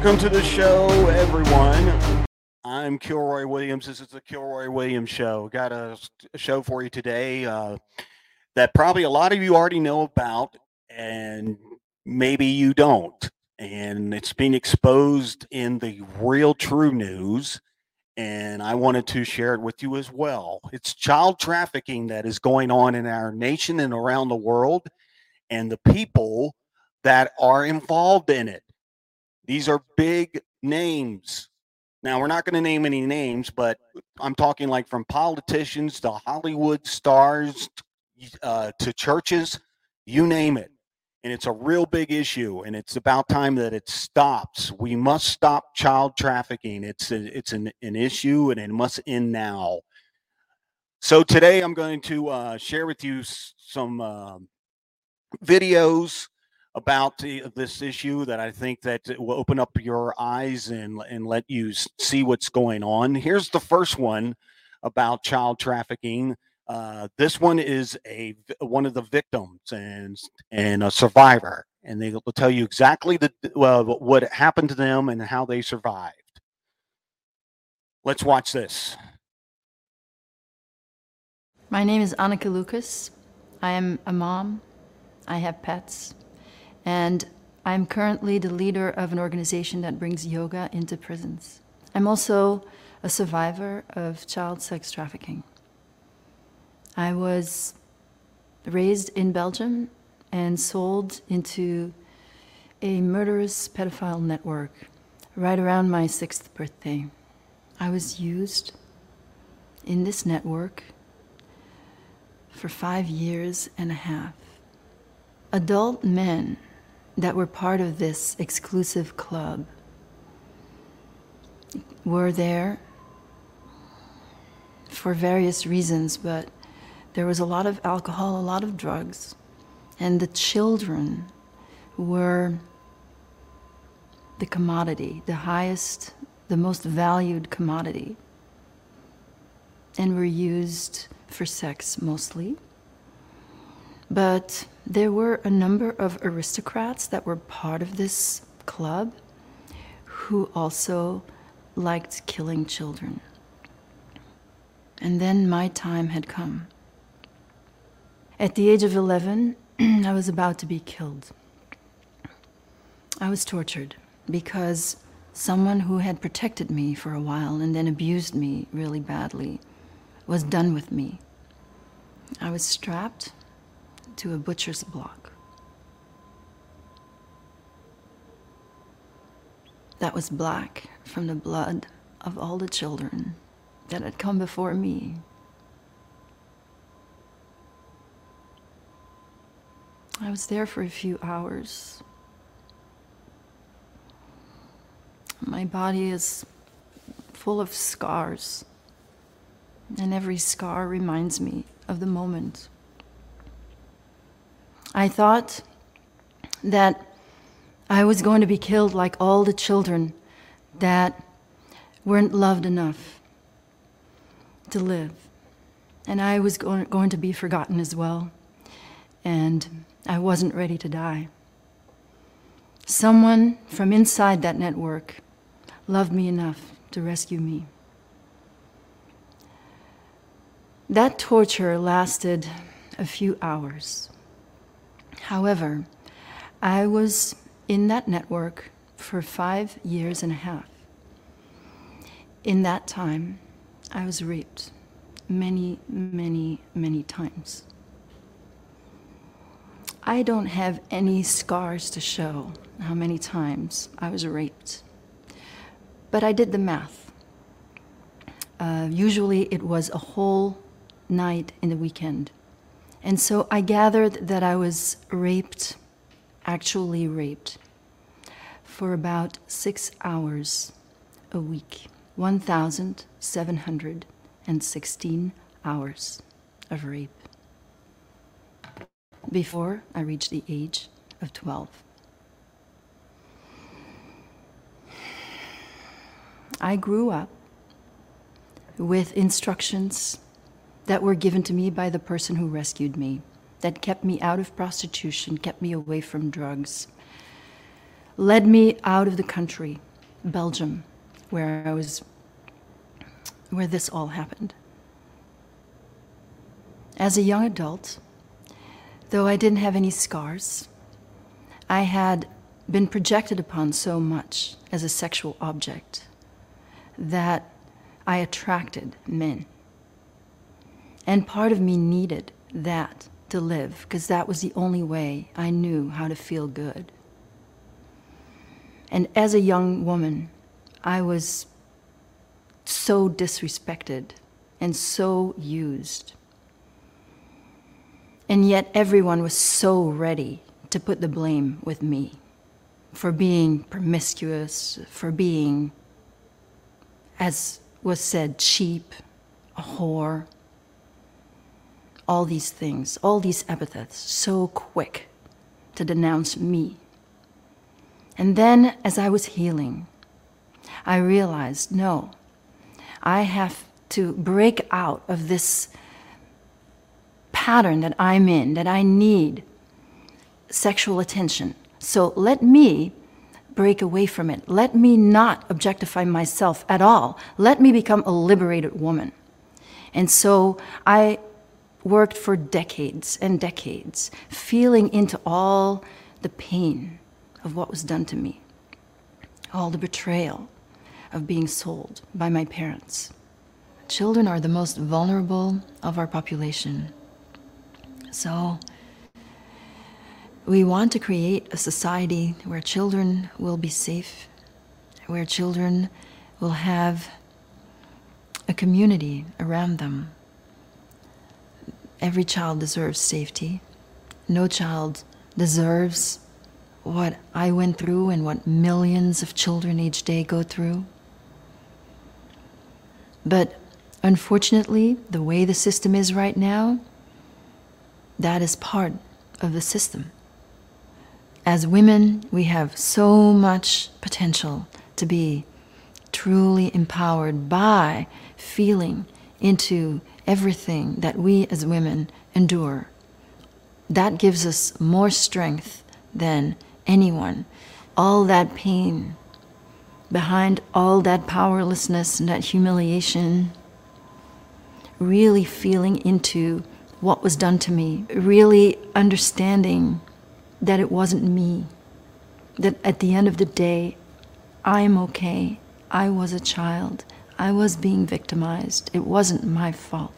Welcome to the show, everyone. I'm Kilroy Williams. This is the Kilroy Williams Show. Got a, show for you today uh, that probably a lot of you already know about, and maybe you don't. And it's being exposed in the real true news. And I wanted to share it with you as well. It's child trafficking that is going on in our nation and around the world, and the people that are involved in it. These are big names. Now, we're not going to name any names, but I'm talking like from politicians to Hollywood stars uh, to churches, you name it. And it's a real big issue, and it's about time that it stops. We must stop child trafficking. It's a, it's an, an issue, and it must end now. So today, I'm going to uh, share with you some uh, videos about this issue that I think that will open up your eyes and and let you see what's going on. Here's the first one about child trafficking. Uh, this one is a one of the victims and and a survivor, and they will tell you exactly the well what happened to them and how they survived. Let's watch this. My name is Anneke Lucas. I am a mom. I have pets. And I'm currently the leader of an organization that brings yoga into prisons. I'm also a survivor of child sex trafficking. I was raised in Belgium and sold into a murderous pedophile network right around my sixth birthday. I was used in this network for five years and a half. Adult men that were part of this exclusive club were there for various reasons, but there was a lot of alcohol, a lot of drugs, and the children were the commodity, the highest, the most valued commodity, and were used for sex mostly. But there were a number of aristocrats that were part of this club who also liked killing children. And then my time had come. At the age of 11, I was about to be killed. I was tortured because someone who had protected me for a while and then abused me really badly was done with me. I was strapped to a butcher's block. That was black from the blood of all the children that had come before me. I was there for a few hours. My body is full of scars, and every scar reminds me of the moment I thought that I was going to be killed like all the children that weren't loved enough to live. And I was going to be forgotten as well. And I wasn't ready to die. Someone from inside that network loved me enough to rescue me. That torture lasted a few hours. However, I was in that network for five years and a half. In that time, I was raped many, many, many times. I don't have any scars to show how many times I was raped, but I did the math. Uh, usually it was a whole night in the weekend. And so I gathered that I was raped, actually raped, for about six hours a week 1,716 hours of rape before I reached the age of 12. I grew up with instructions that were given to me by the person who rescued me, that kept me out of prostitution, kept me away from drugs. led me out of the country, Belgium, where I was, where this all happened. As a young adult, though I didn't have any scars, I had been projected upon so much as a sexual object that I attracted men. And part of me needed that to live because that was the only way I knew how to feel good. And as a young woman, I was so disrespected and so used. And yet, everyone was so ready to put the blame with me for being promiscuous, for being, as was said, cheap, a whore. All these things, all these epithets, so quick to denounce me. And then, as I was healing, I realized no, I have to break out of this pattern that I'm in, that I need sexual attention. So let me break away from it. Let me not objectify myself at all. Let me become a liberated woman. And so I worked for decades and decades, feeling into all the pain of what was done to me, all the betrayal of being sold by my parents. Children are the most vulnerable of our population. So, we want to create a society where children will be safe, where children will have a community around them. Every child deserves safety. No child deserves what I went through and what millions of children each day go through. But unfortunately, the way the system is right now, that is part of the system. As women, we have so much potential to be truly empowered by feeling into everything that we as women endure. That gives us more strength than anyone. All that pain, behind all that powerlessness and that humiliation, really feeling into what was done to me, really understanding that it wasn't me. That at the end of the day, I'm okay. I was a child. I was being victimized. It wasn't my fault.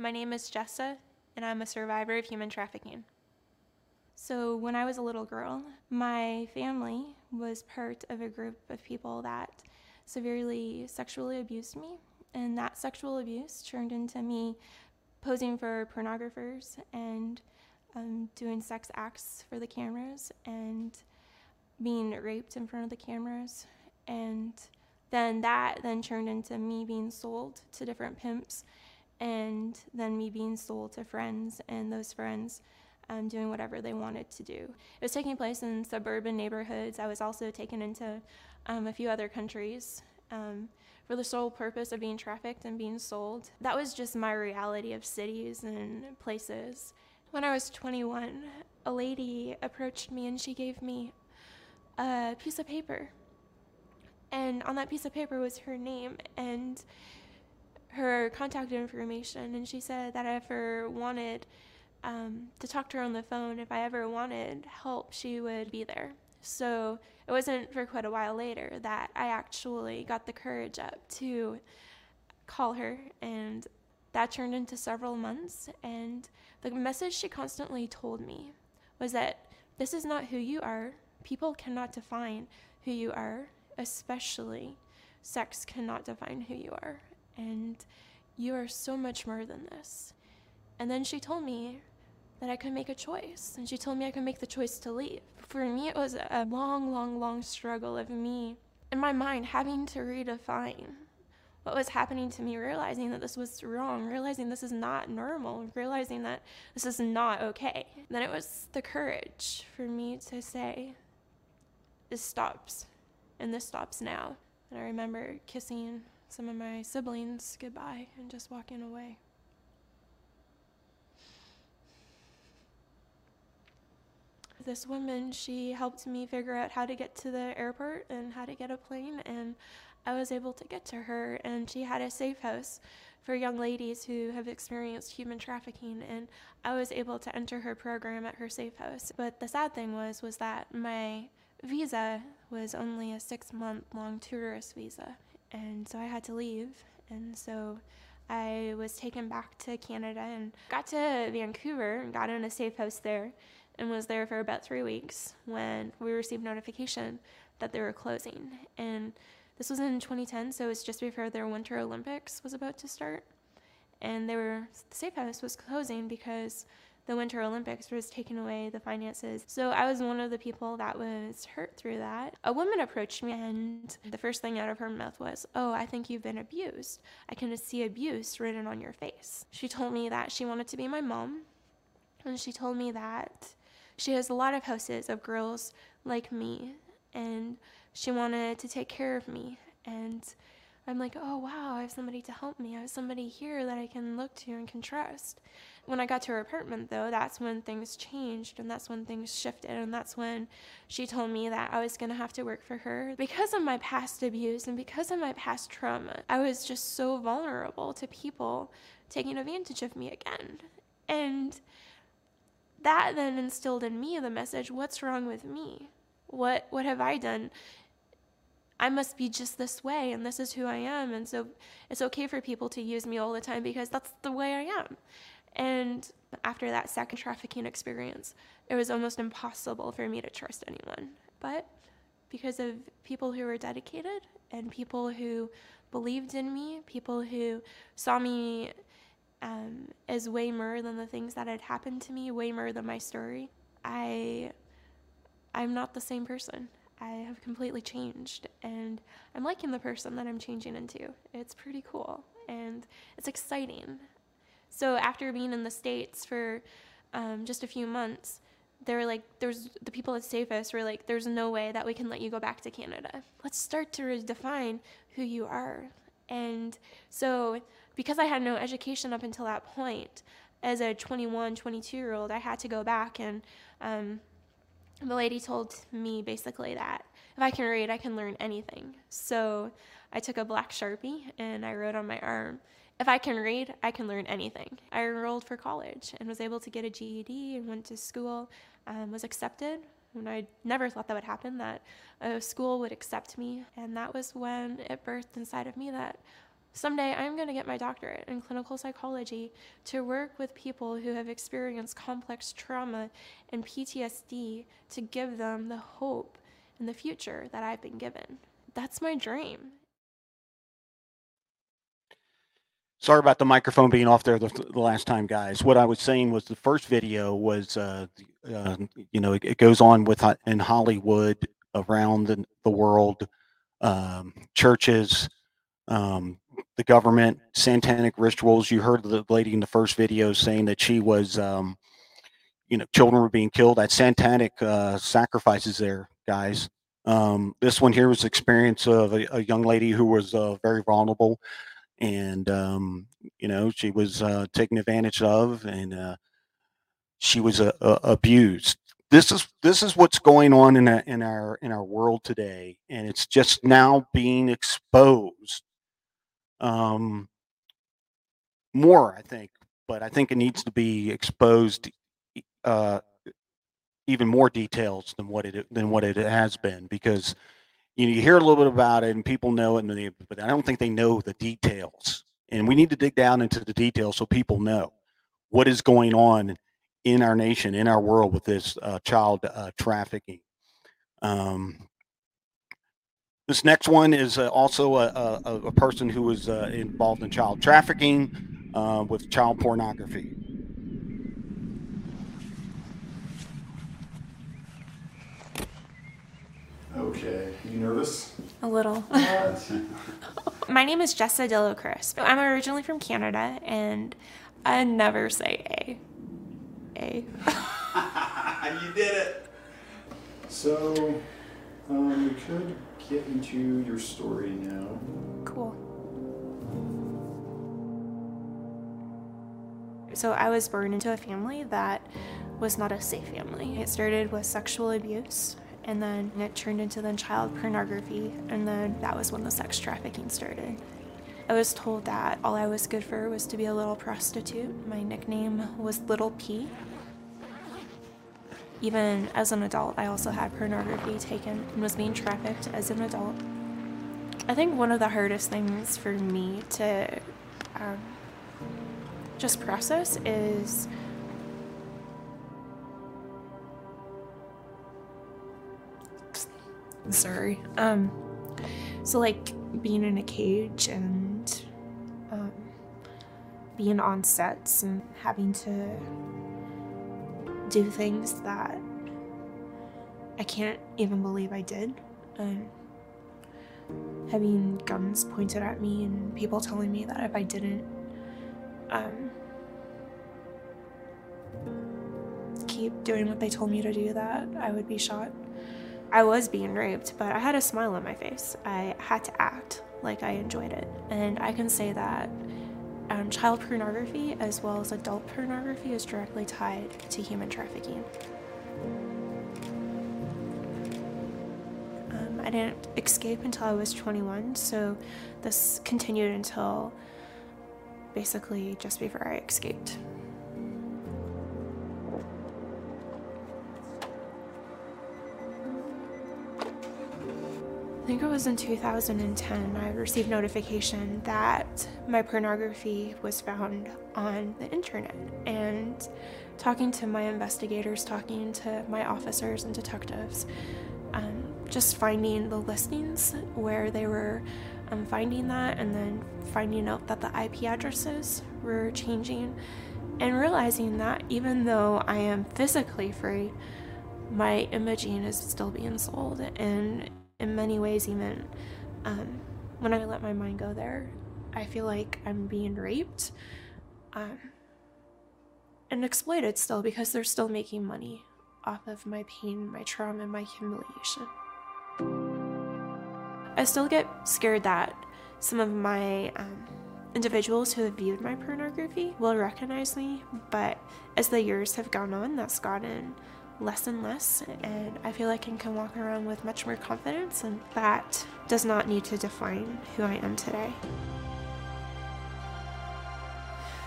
My name is Jessa, and I'm a survivor of human trafficking. So, when I was a little girl, my family was part of a group of people that severely sexually abused me, and that sexual abuse turned into me posing for pornographers and um, doing sex acts for the cameras and being raped in front of the cameras and then that then turned into me being sold to different pimps and then me being sold to friends and those friends um, doing whatever they wanted to do. It was taking place in suburban neighborhoods. I was also taken into um, a few other countries um, for the sole purpose of being trafficked and being sold. That was just my reality of cities and places. When I was 21, a lady approached me and she gave me a piece of paper. And on that piece of paper was her name and her contact information, and she said that if I ever wanted um, to talk to her on the phone, if I ever wanted help, she would be there. So it wasn't for quite a while later that I actually got the courage up to call her, and that turned into several months. And the message she constantly told me was that this is not who you are. People cannot define who you are, especially sex cannot define who you are. And you are so much more than this. And then she told me that I could make a choice. And she told me I could make the choice to leave. For me, it was a long, long, long struggle of me in my mind having to redefine what was happening to me, realizing that this was wrong, realizing this is not normal, realizing that this is not okay. Then it was the courage for me to say, This stops, and this stops now. And I remember kissing some of my siblings goodbye and just walking away. This woman, she helped me figure out how to get to the airport and how to get a plane, and I was able to get to her. And she had a safe house for young ladies who have experienced human trafficking, and I was able to enter her program at her safe house. But the sad thing was, was that my visa was only a six month long tourist visa, and so I had to leave. And so I was taken back to Canada and got to Vancouver and got in a safe house there and was there for about three weeks when we received notification that they were closing. And this was in 2010, so it was just before their Winter Olympics was about to start. And they were the safe house was closing because the Winter Olympics was taking away the finances. So I was one of the people that was hurt through that. A woman approached me, and the first thing out of her mouth was, Oh, I think you've been abused. I can see abuse written on your face. She told me that she wanted to be my mom, and she told me that she has a lot of houses of girls like me, and she wanted to take care of me. And I'm like, oh wow, I have somebody to help me. I have somebody here that I can look to and can trust. When I got to her apartment, though, that's when things changed and that's when things shifted. And that's when she told me that I was going to have to work for her. Because of my past abuse and because of my past trauma, I was just so vulnerable to people taking advantage of me again. And that then instilled in me the message what's wrong with me? What, what have I done? I must be just this way and this is who I am. And so it's okay for people to use me all the time because that's the way I am. And after that second trafficking experience, it was almost impossible for me to trust anyone. But because of people who were dedicated and people who believed in me, people who saw me um, as way more than the things that had happened to me, way more than my story, I I'm not the same person. I have completely changed and I'm liking the person that I'm changing into. It's pretty cool and it's exciting. So after being in the States for um, just a few months, they were like, there's the people at Safest were like, there's no way that we can let you go back to Canada. Let's start to redefine who you are. And so because I had no education up until that point, as a 21, 22 year old, I had to go back and um, the lady told me basically that if I can read, I can learn anything. So I took a black sharpie and I wrote on my arm, if I can read, I can learn anything. I enrolled for college and was able to get a GED and went to school, um, was accepted. And I never thought that would happen, that a school would accept me. And that was when it birthed inside of me that Someday I'm going to get my doctorate in clinical psychology to work with people who have experienced complex trauma and PTSD to give them the hope and the future that I've been given. That's my dream. Sorry about the microphone being off there the, the last time, guys. What I was saying was the first video was, uh, uh, you know, it, it, goes on with uh, in Hollywood around the, the world, um, churches, um, the government, satanic rituals. You heard the lady in the first video saying that she was, um, you know, children were being killed. at satanic uh, sacrifices there, guys. Um, this one here was experience of a, a young lady who was uh, very vulnerable, and um, you know she was uh, taken advantage of, and uh, she was uh, abused. This is this is what's going on in, a, in our in our world today, and it's just now being exposed um, more, I think, but I think it needs to be exposed uh, even more details than what it than what it has been because you know you hear a little bit about it and people know it, they, but I don't think they know the details. And we need to dig down into the details so people know what is going on in our nation, in our world with this uh, child uh, trafficking. Um, this next one is uh, also a, a, a, person who was uh, involved in child trafficking uh, with child pornography. Okay, you nervous? A little. My name is Jessa Dillow Crisp. I'm originally from Canada, and I never say A. A. you did it. So, um, we could get into your story now. Cool. So I was born into a family that was not a safe family. It started with sexual abuse and then it turned into then child pornography and then that was when the sex trafficking started. I was told that all I was good for was to be a little prostitute. My nickname was Little P even as an adult, I also had pornography taken and was being trafficked as an adult. I think one of the hardest things for me to um, just process is sorry um so like being in a cage and um, being on sets and having to do things that I can't even believe I did. And having guns pointed at me and people telling me that if I didn't um, keep doing what they told me to do, that I would be shot. I was being raped, but I had a smile on my face. I had to act like I enjoyed it. And I can say that um, child pornography as well as adult pornography is directly tied to human trafficking. Um, I didn't escape until I was 21, so this continued until basically just before I escaped. Think it was in 2010, I received notification that my pornography was found on the internet. And talking to my investigators, talking to my officers and detectives, um, just finding the listings where they were um, finding that, and then finding out that the IP addresses were changing, and realizing that even though I am physically free, my imaging is still being sold and in many ways, even um, when I let my mind go there, I feel like I'm being raped um, and exploited still because they're still making money off of my pain, my trauma, and my humiliation. I still get scared that some of my um, individuals who have viewed my pornography will recognize me, but as the years have gone on, that's gotten less and less, and I feel like I can walk around with much more confidence, and that does not need to define who I am today.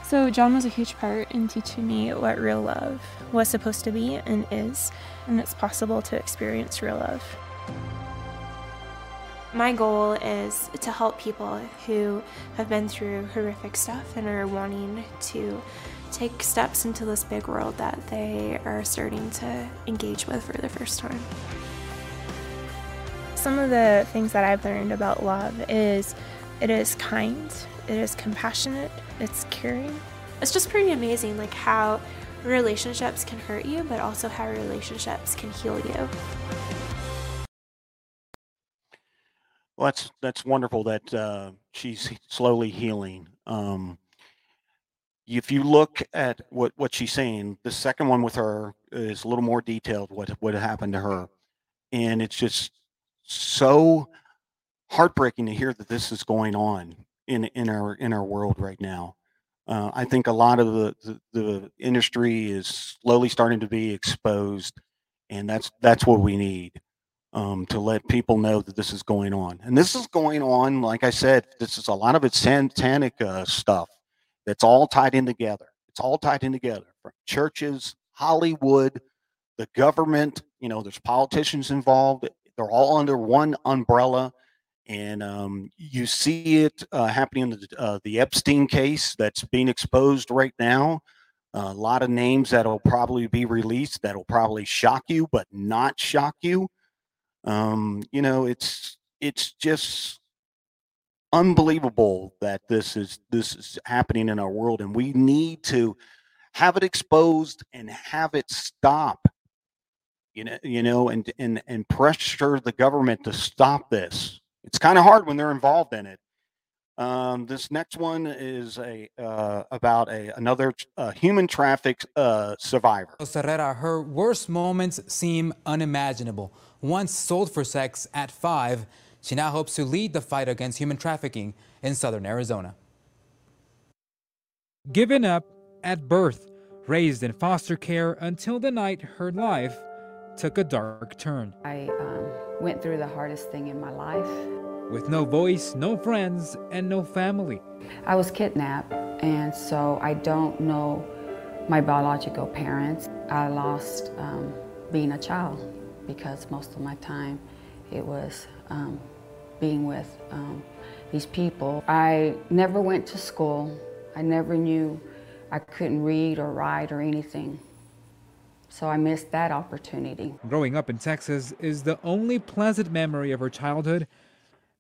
So, John was a huge part in teaching me what real love was supposed to be and is, and it's possible to experience real love. My goal is to help people who have been through horrific stuff and are wanting to take steps into this big world that they are starting to engage with for the first time. Some of the things that I've learned about love is it is kind, it is compassionate, it's caring. It's just pretty amazing like how relationships can hurt you, but also how relationships can heal you. Well, that's that's wonderful that uh, she's slowly healing. Um, if you look at what what she's saying, the second one with her is a little more detailed. What what happened to her, and it's just so heartbreaking to hear that this is going on in in our in our world right now. Uh, I think a lot of the, the, the industry is slowly starting to be exposed, and that's that's what we need um, to let people know that this is going on. And this is going on, like I said, this is a lot of it's satanic uh, stuff that's all tied in together. It's all tied in together from churches, Hollywood, the government, you know, there's politicians involved. They're all under one umbrella. And um, you see it uh, happening in the, uh, the Epstein case that's being exposed right now. a lot of names that'll probably be released that'll probably shock you, but not shock you. Um, you know, it's it's just unbelievable that this is this is happening in our world, and we need to have it exposed and have it stop. You know, you know, and and and pressure the government to stop this. It's kind of hard when they're involved in it. Um, this next one is a uh, about a another uh, human traffic uh, survivor. Serrera, her worst moments seem unimaginable. Once sold for sex at five, she now hopes to lead the fight against human trafficking in southern Arizona. Given up at birth, raised in foster care until the night her life took a dark turn. I um, went through the hardest thing in my life. With no voice, no friends, and no family. I was kidnapped, and so I don't know my biological parents. I lost um, being a child because most of my time it was um, being with um, these people. I never went to school. I never knew I couldn't read or write or anything. So I missed that opportunity. Growing up in Texas is the only pleasant memory of her childhood.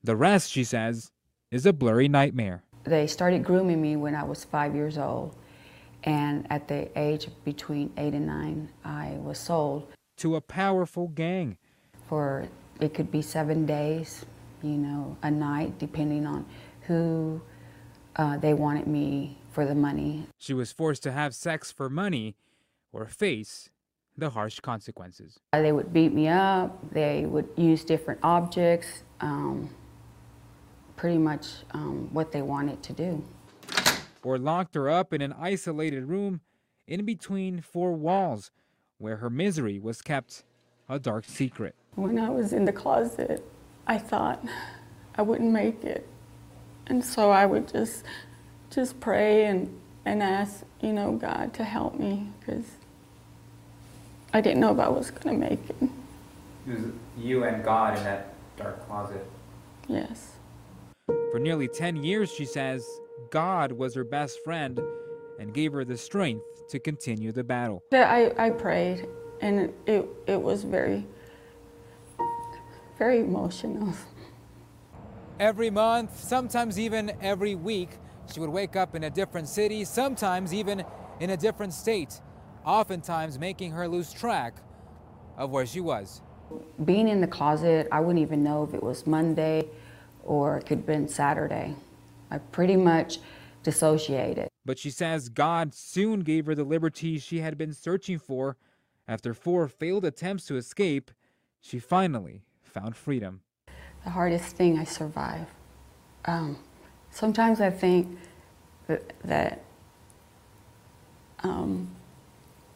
The rest, she says, is a blurry nightmare. They started grooming me when I was five years old. And at the age between eight and nine, I was sold. To a powerful gang. For it could be seven days, you know, a night, depending on who uh, they wanted me for the money. She was forced to have sex for money or face the harsh consequences. They would beat me up, they would use different objects, um, pretty much um, what they wanted to do. Or locked her up in an isolated room in between four walls where her misery was kept a dark secret. When I was in the closet, I thought I wouldn't make it. And so I would just just pray and, and ask, you know, God to help me because I didn't know if I was going to make it. It was you and God in that dark closet. Yes. For nearly 10 years, she says, God was her best friend and gave her the strength to continue the battle. I, I prayed, and it, it, it was very, very emotional. Every month, sometimes even every week, she would wake up in a different city, sometimes even in a different state, oftentimes making her lose track of where she was. Being in the closet, I wouldn't even know if it was Monday or it could have been Saturday. I pretty much dissociated. But she says God soon gave her the liberty she had been searching for. After four failed attempts to escape, she finally found freedom. The hardest thing I survived. Um, sometimes I think that that, um,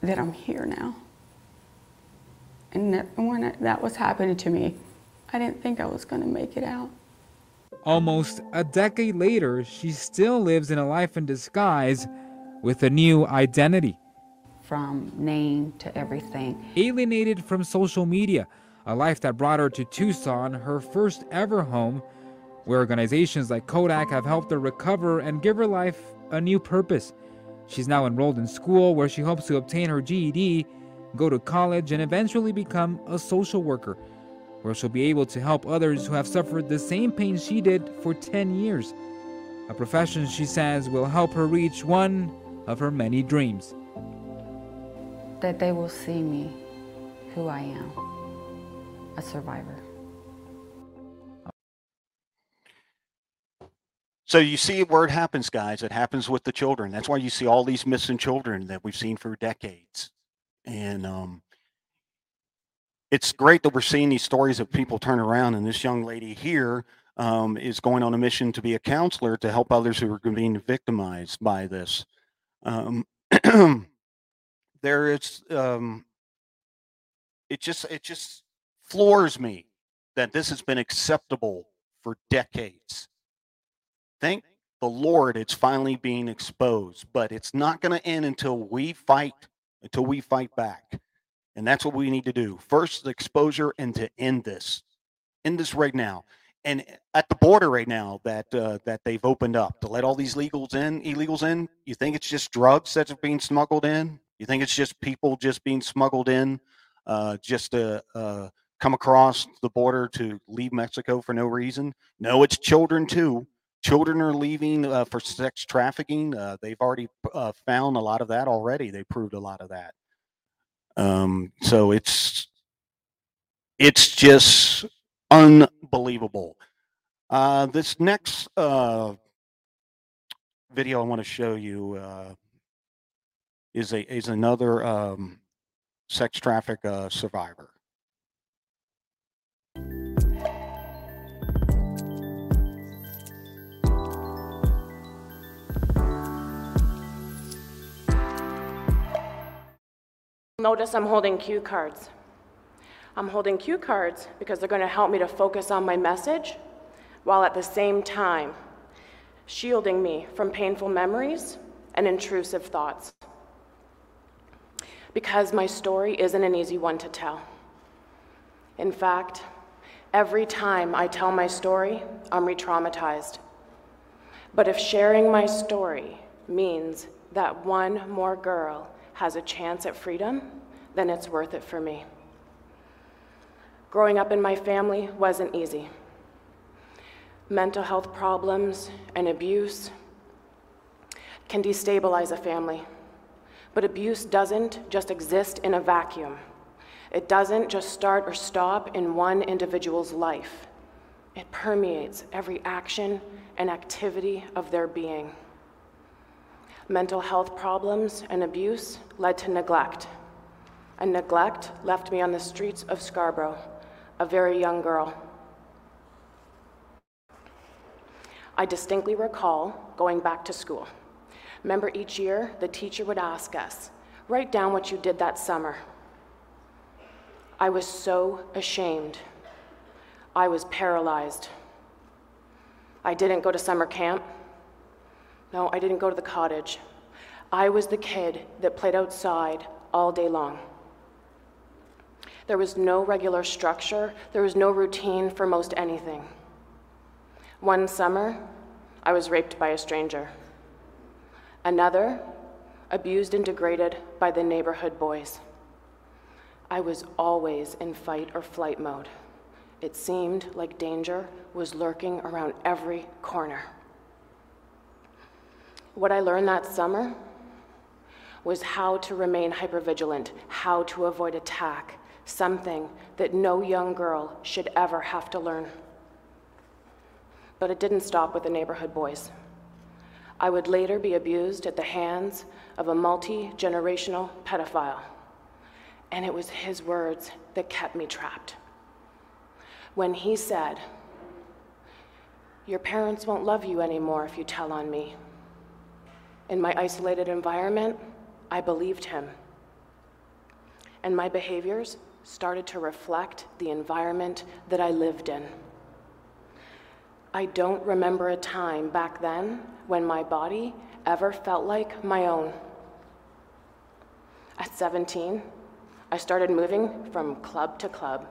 that I'm here now. And that when I, that was happening to me, I didn't think I was going to make it out. Almost a decade later, she still lives in a life in disguise with a new identity. From name to everything. Alienated from social media, a life that brought her to Tucson, her first ever home, where organizations like CODAC have helped her recover and give her life a new purpose. She's now enrolled in school where she hopes to obtain her GED, go to college, and eventually become a social worker where she'll be able to help others who have suffered the same pain she did for 10 years. A profession she says will help her reach one of her many dreams. That they will see me who I am, a survivor. So you see where it happens, guys. It happens with the children. That's why you see all these missing children that we've seen for decades. And um, it's great that we're seeing these stories of people turn around. And this young lady here um, is going on a mission to be a counselor to help others who are being victimized by this. Um, there is, um, it just it just floors me that this has been acceptable for decades. Thank the Lord, it's finally being exposed, but it's not going to end until we fight, until we fight back. And that's what we need to do. First, the exposure and to end this. End this right now. And at the border right now that uh, that they've opened up to let all these legals in, illegals in, you think it's just drugs that are being smuggled in? You think it's just people just being smuggled in uh, just to uh, come across the border to leave Mexico for no reason? No, it's children too. Children are leaving uh, for sex trafficking. Uh, they've already uh, found a lot of that already. They proved a lot of that. Um, so it's it's just unbelievable. Uh, this next uh, video I want to show you uh, is a is another um, sex traffic survivor. Notice I'm holding cue cards. I'm holding cue cards because they're going to help me to focus on my message while at the same time shielding me from painful memories and intrusive thoughts. Because my story isn't an easy one to tell. In fact, every time I tell my story, I'm re traumatized. But if sharing my story means that one more girl has a chance at freedom, then it's worth it for me. Growing up in my family wasn't easy. Mental health problems and abuse can destabilize a family. But abuse doesn't just exist in a vacuum. It doesn't just start or stop in one individual's life. It permeates every action and activity of their being. Mental health problems and abuse led to neglect. And neglect left me on the streets of Scarborough, a very young girl. I distinctly recall going back to school. Remember, each year the teacher would ask us, write down what you did that summer. I was so ashamed. I was paralyzed. I didn't go to summer camp. No, I didn't go to the cottage. I was the kid that played outside all day long. There was no regular structure, there was no routine for most anything. One summer, I was raped by a stranger. Another, abused and degraded by the neighborhood boys. I was always in fight or flight mode. It seemed like danger was lurking around every corner. What I learned that summer was how to remain hypervigilant, how to avoid attack, something that no young girl should ever have to learn. But it didn't stop with the neighborhood boys. I would later be abused at the hands of a multi generational pedophile. And it was his words that kept me trapped. When he said, Your parents won't love you anymore if you tell on me. In my isolated environment, I believed him. And my behaviors started to reflect the environment that I lived in. I don't remember a time back then when my body ever felt like my own. At 17, I started moving from club to club.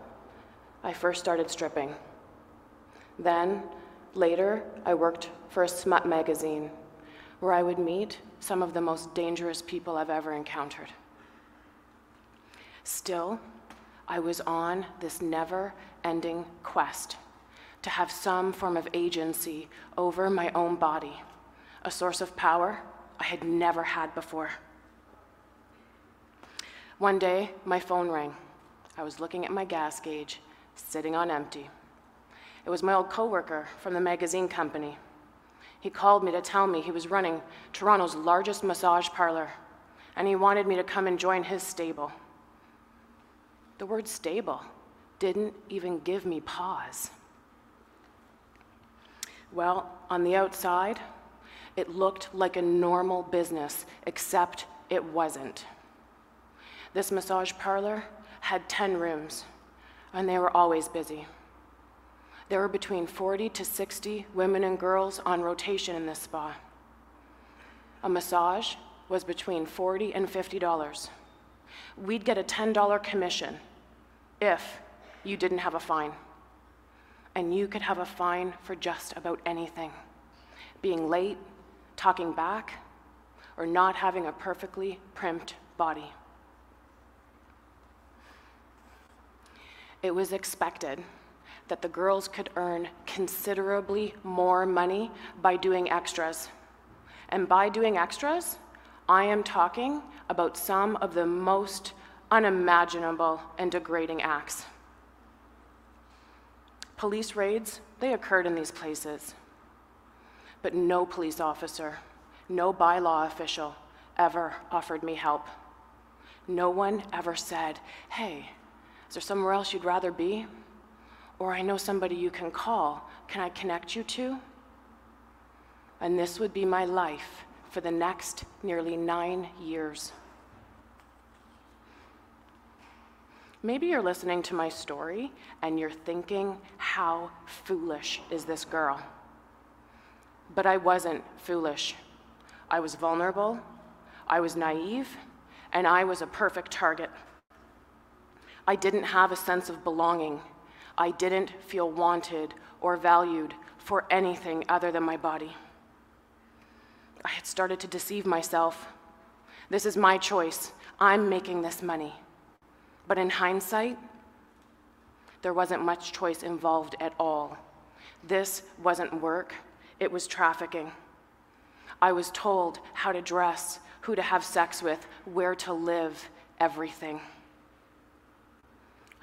I first started stripping. Then, later, I worked for a smut magazine where I would meet some of the most dangerous people I've ever encountered. Still, I was on this never ending quest to have some form of agency over my own body, a source of power I had never had before. One day, my phone rang. I was looking at my gas gauge, sitting on empty. It was my old coworker from the magazine company. He called me to tell me he was running Toronto's largest massage parlor, and he wanted me to come and join his stable. The word stable didn't even give me pause. Well, on the outside, it looked like a normal business, except it wasn't. This massage parlor had 10 rooms, and they were always busy. There were between 40 to 60 women and girls on rotation in this spa. A massage was between 40 and $50. We'd get a $10 commission if you didn't have a fine. And you could have a fine for just about anything being late, talking back, or not having a perfectly primed body. It was expected that the girls could earn considerably more money by doing extras. And by doing extras, I am talking about some of the most unimaginable and degrading acts. Police raids, they occurred in these places. But no police officer, no bylaw official ever offered me help. No one ever said, hey, is there somewhere else you'd rather be? Or I know somebody you can call. Can I connect you to? And this would be my life for the next nearly nine years. Maybe you're listening to my story and you're thinking, how foolish is this girl? But I wasn't foolish. I was vulnerable, I was naive, and I was a perfect target. I didn't have a sense of belonging. I didn't feel wanted or valued for anything other than my body. I had started to deceive myself. This is my choice. I'm making this money. But in hindsight, there wasn't much choice involved at all. This wasn't work, it was trafficking. I was told how to dress, who to have sex with, where to live, everything.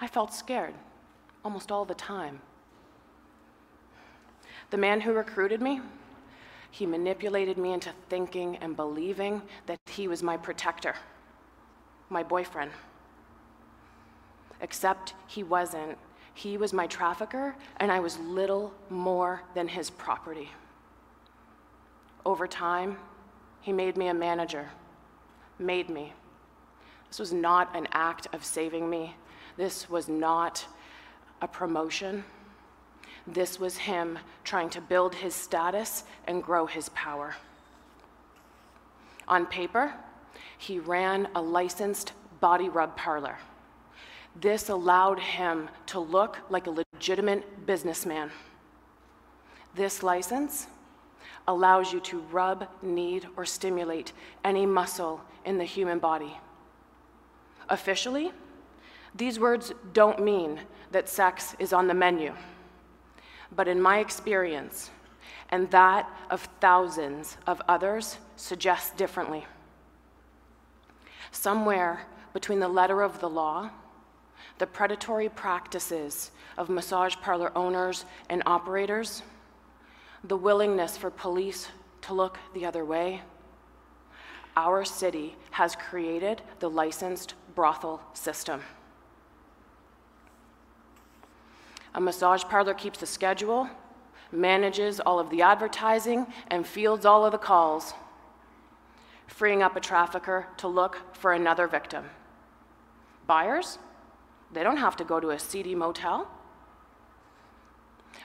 I felt scared almost all the time. The man who recruited me, he manipulated me into thinking and believing that he was my protector, my boyfriend. Except he wasn't. He was my trafficker, and I was little more than his property. Over time, he made me a manager, made me. This was not an act of saving me. This was not a promotion. This was him trying to build his status and grow his power. On paper, he ran a licensed body rub parlor. This allowed him to look like a legitimate businessman. This license allows you to rub, knead, or stimulate any muscle in the human body. Officially, these words don't mean that sex is on the menu. But in my experience, and that of thousands of others, suggests differently. Somewhere between the letter of the law, the predatory practices of massage parlor owners and operators, the willingness for police to look the other way, our city has created the licensed brothel system. A massage parlor keeps the schedule, manages all of the advertising, and fields all of the calls, freeing up a trafficker to look for another victim. Buyers, they don't have to go to a seedy motel.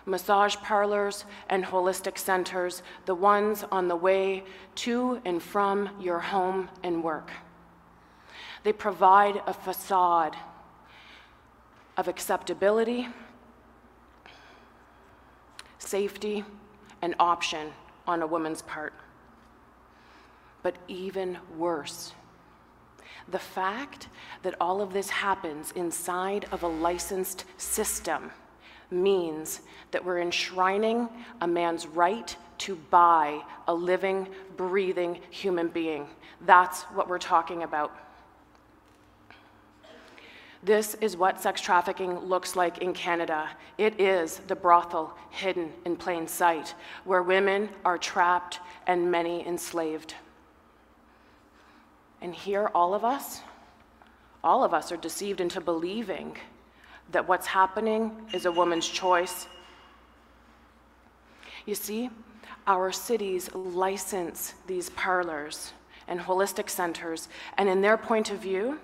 Massage parlors and holistic centers, the ones on the way to and from your home and work. They provide a facade of acceptability safety, an option on a woman's part. But even worse, the fact that all of this happens inside of a licensed system means that we're enshrining a man's right to buy a living, breathing human being. That's what we're talking about. This is what sex trafficking looks like in Canada. It is the brothel hidden in plain sight, where women are trapped and many enslaved. And here, all of us, all of us are deceived into believing that what's happening is a woman's choice. You see, our cities license these parlors and holistic centers, and in their point of view,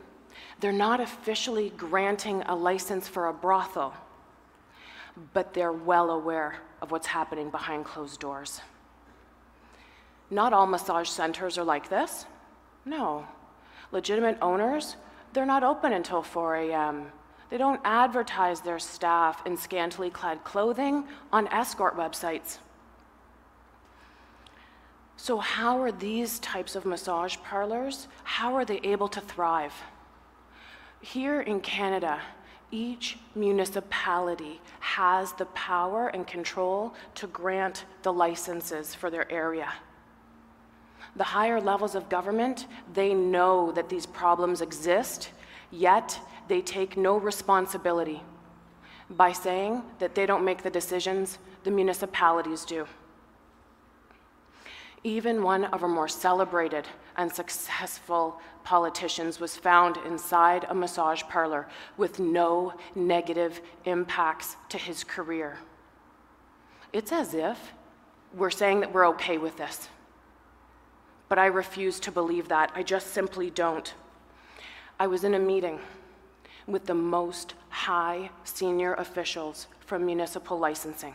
they're not officially granting a license for a brothel, but they're well aware of what's happening behind closed doors. Not all massage centers are like this. No. Legitimate owners they're not open until 4 a.m. They don't advertise their staff in scantily clad clothing on escort websites. So, how are these types of massage parlors, how are they able to thrive? Here in Canada, each municipality has the power and control to grant the licenses for their area. The higher levels of government, they know that these problems exist, yet they take no responsibility by saying that they don't make the decisions, the municipalities do. Even one of our more celebrated and successful politicians was found inside a massage parlor with no negative impacts to his career. It's as if we're saying that we're okay with this. But I refuse to believe that. I just simply don't. I was in a meeting with the most high senior officials from municipal licensing.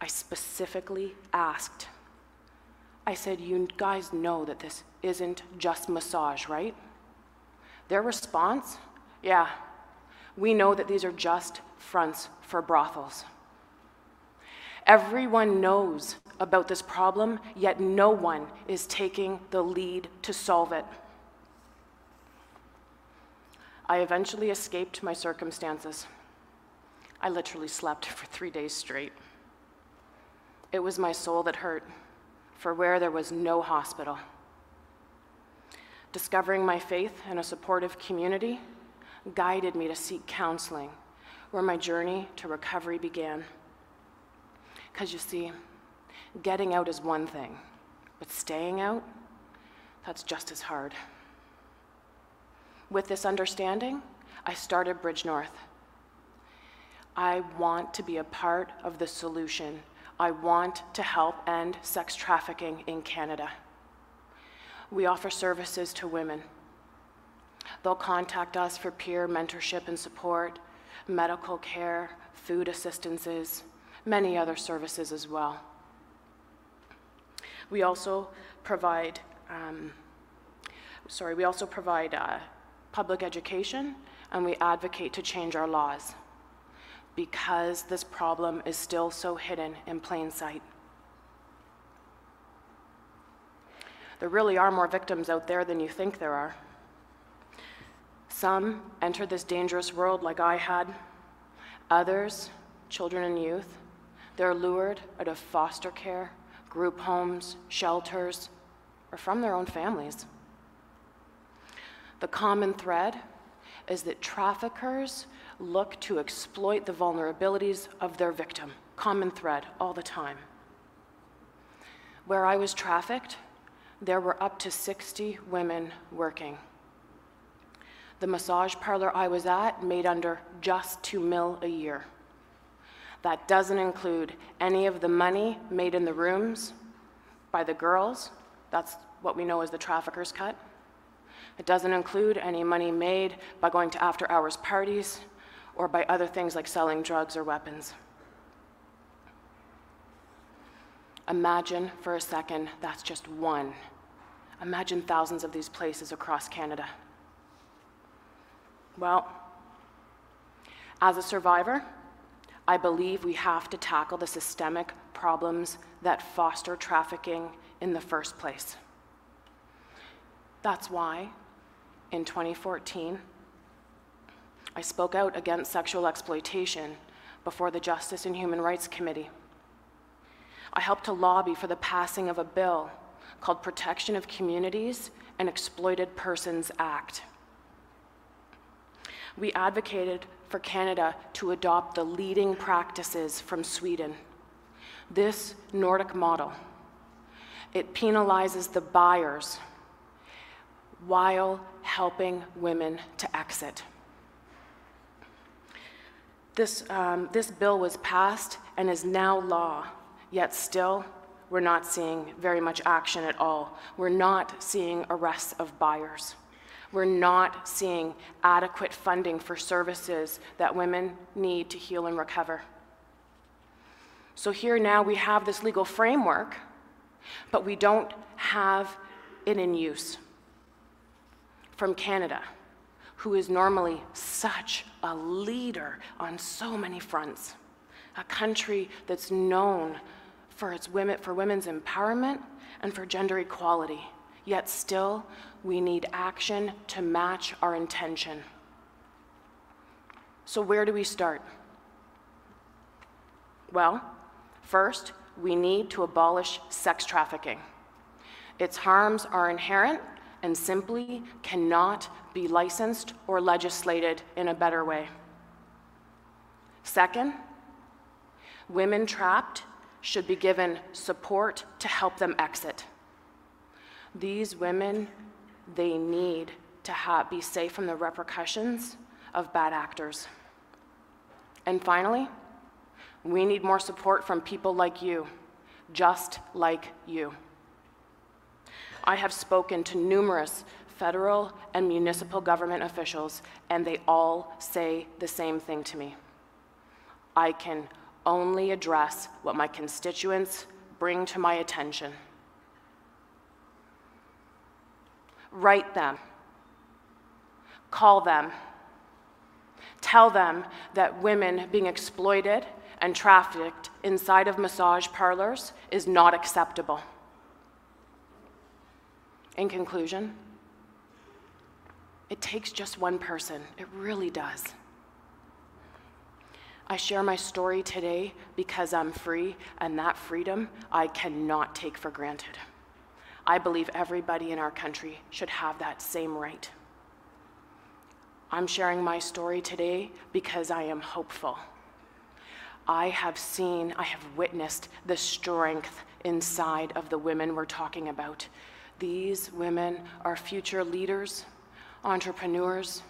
I specifically asked, I said, You guys know that this isn't just massage, right? Their response, Yeah, we know that these are just fronts for brothels. Everyone knows about this problem, yet no one is taking the lead to solve it. I eventually escaped my circumstances. I literally slept for three days straight. It was my soul that hurt, for where there was no hospital. Discovering my faith in a supportive community guided me to seek counseling, where my journey to recovery began. Because you see, getting out is one thing, but staying out, that's just as hard. With this understanding, I started Bridge North. I want to be a part of the solution. I want to help end sex trafficking in Canada. We offer services to women. They'll contact us for peer mentorship and support, medical care, food assistances, many other services as well. We also provide, um, sorry, we also provide uh, public education, and we advocate to change our laws because this problem is still so hidden in plain sight. There really are more victims out there than you think there are. Some enter this dangerous world like I had. Others, children and youth, they're lured out of foster care, group homes, shelters, or from their own families. The common thread is that traffickers look to exploit the vulnerabilities of their victim. Common thread all the time. Where I was trafficked, there were up to 60 women working. The massage parlor I was at made under just 2 mil a year. That doesn't include any of the money made in the rooms by the girls. That's what we know as the trafficker's cut. It doesn't include any money made by going to after hours parties or by other things like selling drugs or weapons. Imagine for a second that's just one. Imagine thousands of these places across Canada. Well, as a survivor, I believe we have to tackle the systemic problems that foster trafficking in the first place. That's why in 2014, I spoke out against sexual exploitation before the Justice and Human Rights Committee. I helped to lobby for the passing of a bill called Protection of Communities and Exploited Persons Act. We advocated for Canada to adopt the leading practices from Sweden. This Nordic model, it penalizes the buyers while helping women to exit. This, um, this bill was passed and is now law, yet still, we're not seeing very much action at all. We're not seeing arrests of buyers. We're not seeing adequate funding for services that women need to heal and recover. So here now we have this legal framework, but we don't have it in use from Canada. Who is normally such a leader on so many fronts, a country that's known for its women for women's empowerment and for gender equality. Yet still, we need action to match our intention. So where do we start? Well, first, we need to abolish sex trafficking. Its harms are inherent and simply cannot be licensed or legislated in a better way. Second, women trapped should be given support to help them exit. These women, they need to have, be safe from the repercussions of bad actors. And finally, we need more support from people like you, just like you. I have spoken to numerous federal and municipal government officials, and they all say the same thing to me. I can only address what my constituents bring to my attention. Write them, call them, tell them that women being exploited and trafficked inside of massage parlors is not acceptable. In conclusion, it takes just one person. It really does. I share my story today because I'm free, and that freedom I cannot take for granted. I believe everybody in our country should have that same right. I'm sharing my story today because I am hopeful. I have seen, I have witnessed the strength inside of the women we're talking about. These women are future leaders, entrepreneurs,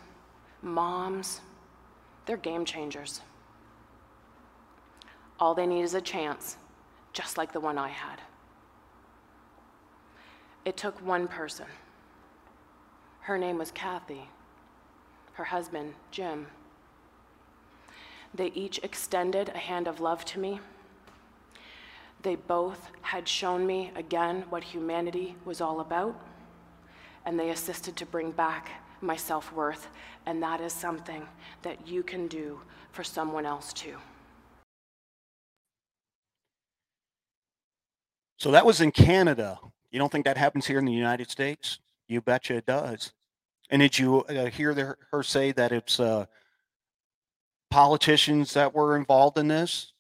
moms. They're game changers. All they need is a chance, just like the one I had. It took one person. Her name was Kathy, her husband, Jim. They each extended a hand of love to me. They both had shown me again what humanity was all about, and they assisted to bring back my self worth, and that is something that you can do for someone else too. So that was in Canada. You don't think that happens here in the United States? You betcha it does. And did you uh, hear the, her say that it's uh, politicians that were involved in this?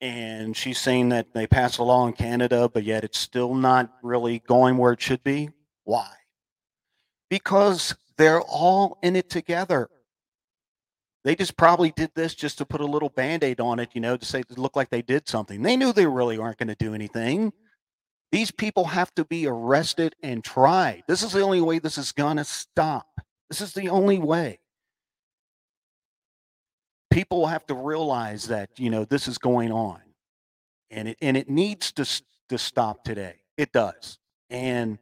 And she's saying that they passed a law in Canada, but yet it's still not really going where it should be. Why? Because they're all in it together. They just probably did this just to put a little band aid on it, you know, to say to look like they did something. They knew they really aren't going to do anything. These people have to be arrested and tried. This is the only way this is going to stop. This is the only way. People have to realize that, you know, this is going on. And it, and it needs to, to stop today. It does. And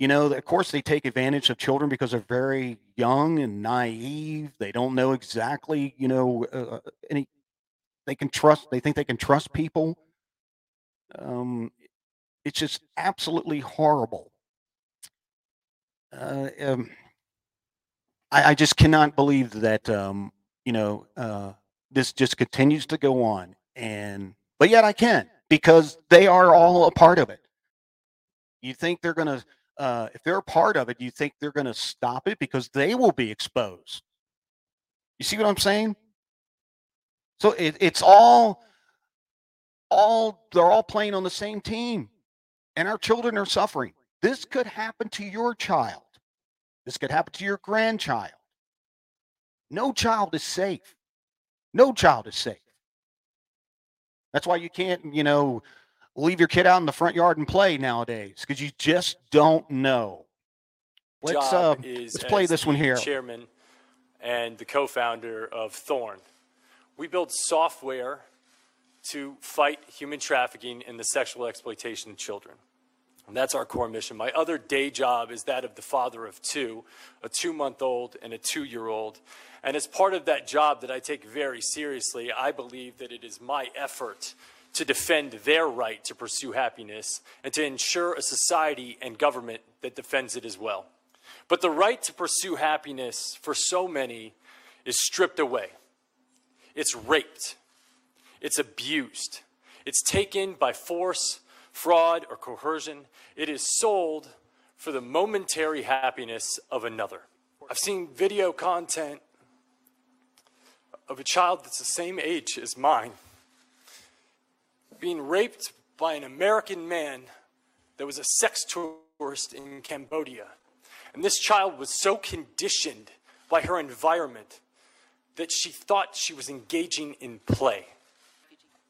you know, of course, they take advantage of children because they're very young and naive. They don't know exactly, you know, uh, uh, any. They can trust. They think they can trust people. Um, it's just absolutely horrible. Uh, um, I, I, just cannot believe that um, you know uh, this just continues to go on, and but yet I can because they are all a part of it. You think they're going to uh, if they're a part of it, you think they're going to stop it because they will be exposed. You see what I'm saying? So it, it's all, all they're all playing on the same team, and our children are suffering. This could happen to your child. This could happen to your grandchild. No child is safe. No child is safe. That's why you can't, you know, leave your kid out in the front yard and play nowadays because you just don't know. Let's uh, let's play this one here. Chairman and the co-founder of Thorn. We build software to fight human trafficking and the sexual exploitation of children. And that's our core mission. My other day job is that of the father of two, a two month old and a two year old. And as part of that job that I take very seriously, I believe that it is my effort to defend their right to pursue happiness and to ensure a society and government that defends it as well. But the right to pursue happiness for so many is stripped away. It's raped. It's abused. It's taken by force, fraud, or coercion. It is sold for the momentary happiness of another. I've seen video content of a child that's the same age as mine being raped by an American man that was a sex tourist in Cambodia. And this child was so conditioned by her environment that she thought she was engaging in play.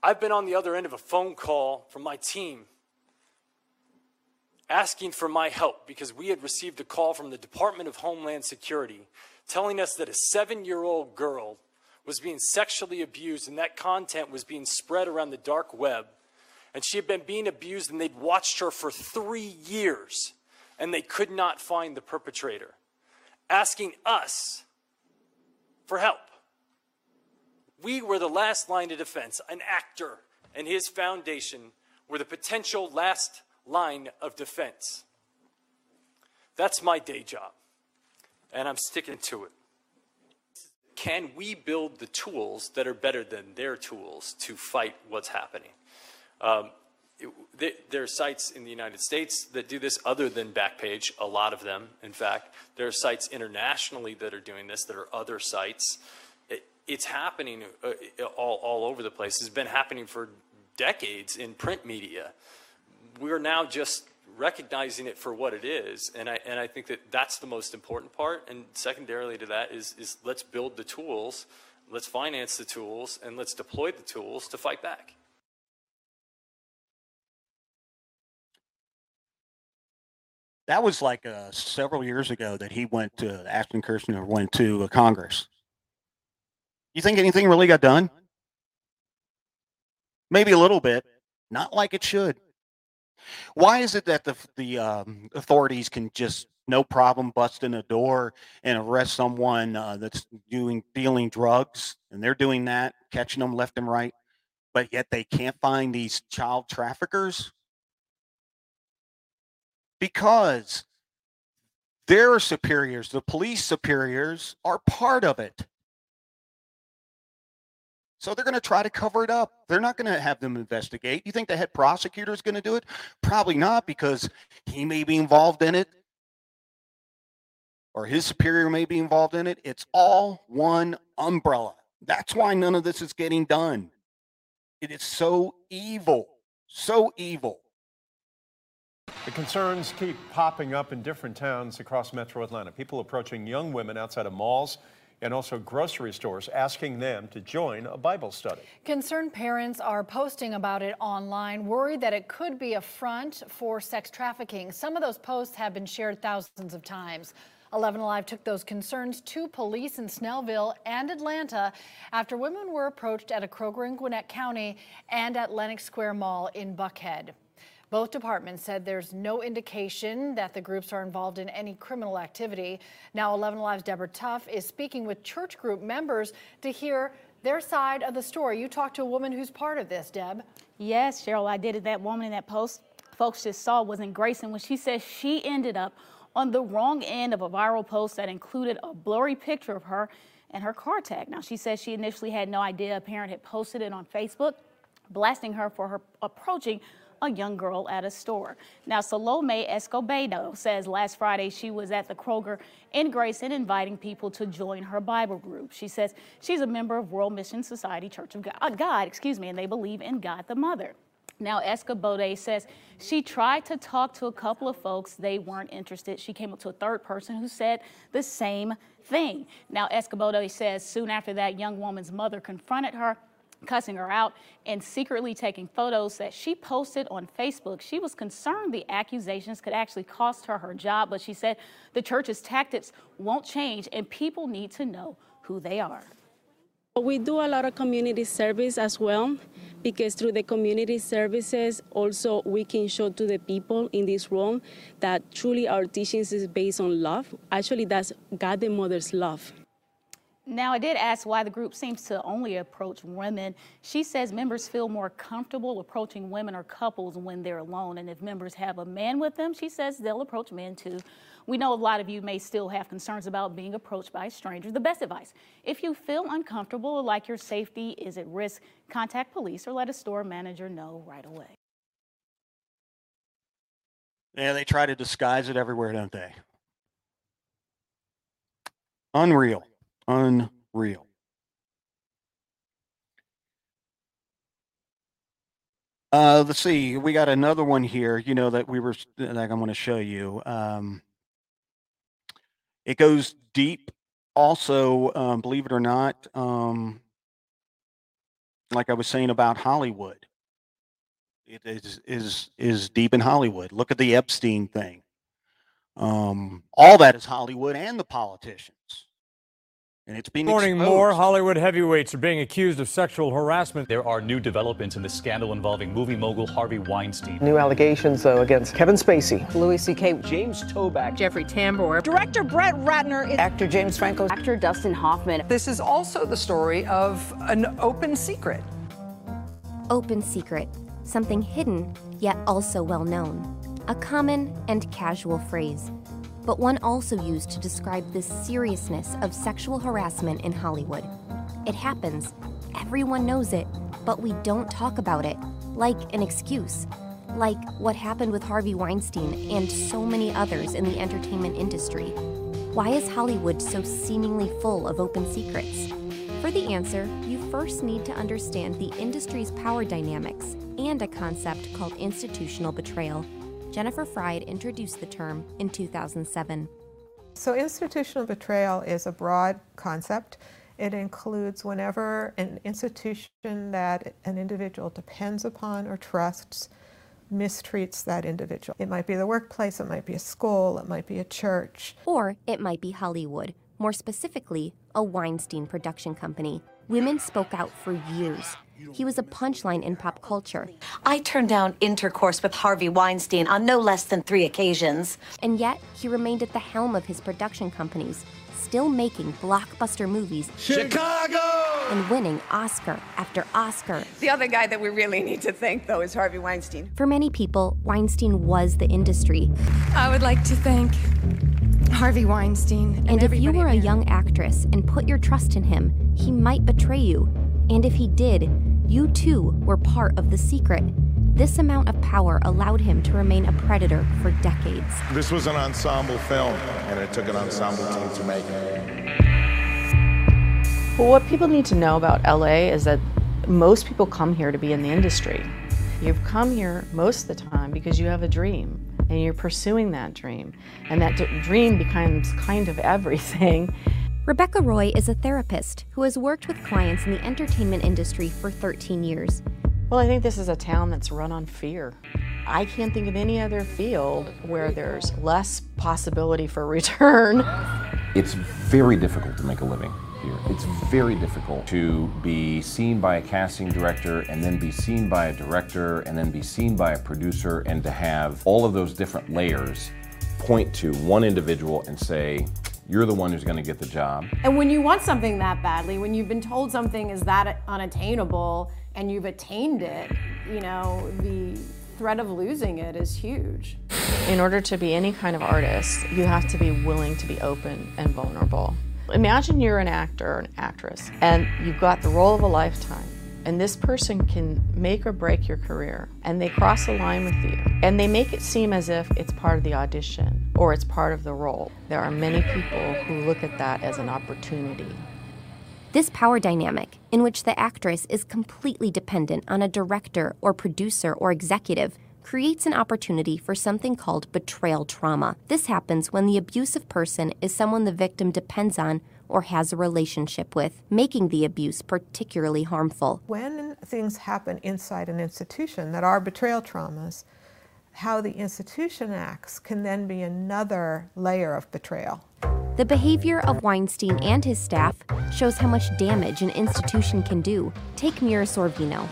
I've been on the other end of a phone call from my team asking for my help because we had received a call from the Department of Homeland Security telling us that a seven year old girl was being sexually abused and that content was being spread around the dark web. And she had been being abused and they'd watched her for three years and they could not find the perpetrator, asking us for help. We were the last line of defense. An actor and his foundation were the potential last line of defense. That's my day job, and I'm sticking to it. Can we build the tools that are better than their tools to fight what's happening? Um, it, there are sites in the United States that do this other than Backpage, a lot of them, in fact. There are sites internationally that are doing this, there are other sites. It, it's happening uh, all, all over the place. It's been happening for decades in print media we're now just recognizing it for what it is. And I, and I think that that's the most important part. And secondarily to that is, is let's build the tools, let's finance the tools, and let's deploy the tools to fight back. That was like uh, several years ago that he went to, Ashton Kutcher went to Congress. You think anything really got done? Maybe a little bit, not like it should. Why is it that the the um, authorities can just no problem bust in a door and arrest someone uh, that's doing dealing drugs, and they're doing that, catching them left and right, but yet they can't find these child traffickers because their superiors, the police superiors, are part of it. So they're going to try to cover it up. They're not going to have them investigate. You think the head prosecutor is going to do it? Probably not because he may be involved in it or his superior may be involved in it. It's all one umbrella. That's why none of this is getting done. It is so evil, so evil. The concerns keep popping up in different towns across metro Atlanta. People approaching young women outside of malls and also grocery stores asking them to join a Bible study. Concerned parents are posting about it online, worried that it could be a front for sex trafficking. Some of those posts have been shared thousands of times. 11 Alive took those concerns to police in Snellville and Atlanta after women were approached at a Kroger in Gwinnett County and at Lenox Square Mall in Buckhead. Both departments said there's no indication that the groups are involved in any criminal activity. Now 11 Alive's Deborah Tuff is speaking with church group members to hear their side of the story. You talked to a woman who's part of this, Deb. Yes, Cheryl, I did. That woman in that post folks just saw was in Grayson when she says she ended up on the wrong end of a viral post that included a blurry picture of her and her car tag. Now, she says she initially had no idea a parent had posted it on Facebook, blasting her for her approaching a young girl at a store. Now, Salome Escobedo says last Friday she was at the Kroger in Grayson inviting people to join her Bible group. She says she's a member of World Mission Society Church of God, uh, God excuse me, and they believe in God the Mother. Now, Escobedo says she tried to talk to a couple of folks. They weren't interested. She came up to a third person who said the same thing. Now, Escobedo says soon after that, young woman's mother confronted her cussing her out and secretly taking photos that she posted on Facebook. She was concerned the accusations could actually cost her her job, but she said the church's tactics won't change and people need to know who they are. We do a lot of community service as well because through the community services also we can show to the people in this room that truly our teachings is based on love. Actually that's God the Mother's love. Now, I did ask why the group seems to only approach women. She says members feel more comfortable approaching women or couples when they're alone. And if members have a man with them, she says they'll approach men too. We know a lot of you may still have concerns about being approached by strangers. The best advice if you feel uncomfortable or like your safety is at risk, contact police or let a store manager know right away. Yeah, they try to disguise it everywhere, don't they? Unreal. Unreal. Uh, let's see. We got another one here. You know that we were that I'm going to show you. Um, it goes deep. Also, um, believe it or not, um, like I was saying about Hollywood, it is is is deep in Hollywood. Look at the Epstein thing. Um, all that is Hollywood and the politicians and it's been Morning, exposed. more Hollywood heavyweights are being accused of sexual harassment. There are new developments in the scandal involving movie mogul Harvey Weinstein. New allegations though, against Kevin Spacey, Louis C.K., James Toback, Jeffrey Tambor, director Brett Ratner, actor James Franco, actor Dustin Hoffman. This is also the story of an open secret. Open secret, something hidden yet also well known. A common and casual phrase but one also used to describe the seriousness of sexual harassment in Hollywood. It happens, everyone knows it, but we don't talk about it, like an excuse. Like what happened with Harvey Weinstein and so many others in the entertainment industry. Why is Hollywood so seemingly full of open secrets? For the answer, you first need to understand the industry's power dynamics and a concept called institutional betrayal. Jennifer Freyd introduced the term in 2007. So, institutional betrayal is a broad concept. It includes whenever an institution that an individual depends upon or trusts mistreats that individual. It might be the workplace, it might be a school, it might be a church. Or it might be Hollywood, more specifically, a Weinstein production company. Women spoke out for years, he was a punchline in pop culture. I turned down intercourse with Harvey Weinstein on no less than three occasions. And yet, he remained at the helm of his production companies, still making blockbuster movies. Chicago! And winning Oscar after Oscar. The other guy that we really need to thank, though, is Harvey Weinstein. For many people, Weinstein was the industry. I would like to thank Harvey Weinstein. And, and if you were a young actress and put your trust in him, he might betray you. And if he did, you too were part of the secret. This amount of power allowed him to remain a predator for decades. This was an ensemble film, and it took an ensemble team to make it. Well, what people need to know about LA is that most people come here to be in the industry. You've come here most of the time because you have a dream and you're pursuing that dream. And that dream becomes kind of everything. Rebecca Roy is a therapist who has worked with clients in the entertainment industry for 13 years. Well, I think this is a town that's run on fear. I can't think of any other field where there's less possibility for return. It's very difficult to make a living here. It's very difficult to be seen by a casting director and then be seen by a director and then be seen by a producer and to have all of those different layers point to one individual and say, you're the one who's going to get the job. And when you want something that badly, when you've been told something is that unattainable and you've attained it, you know, the threat of losing it is huge. In order to be any kind of artist, you have to be willing to be open and vulnerable. Imagine you're an actor or an actress and you've got the role of a lifetime and this person can make or break your career and they cross a line with you and they make it seem as if it's part of the audition or it's part of the role. There are many people who look at that as an opportunity. This power dynamic, in which the actress is completely dependent on a director or producer or executive, creates an opportunity for something called betrayal trauma. This happens when the abusive person is someone the victim depends on or has a relationship with, making the abuse particularly harmful. When things happen inside an institution that are betrayal traumas, how the institution acts can then be another layer of betrayal. The behavior of Weinstein and his staff shows how much damage an institution can do. Take Mira Sorvino.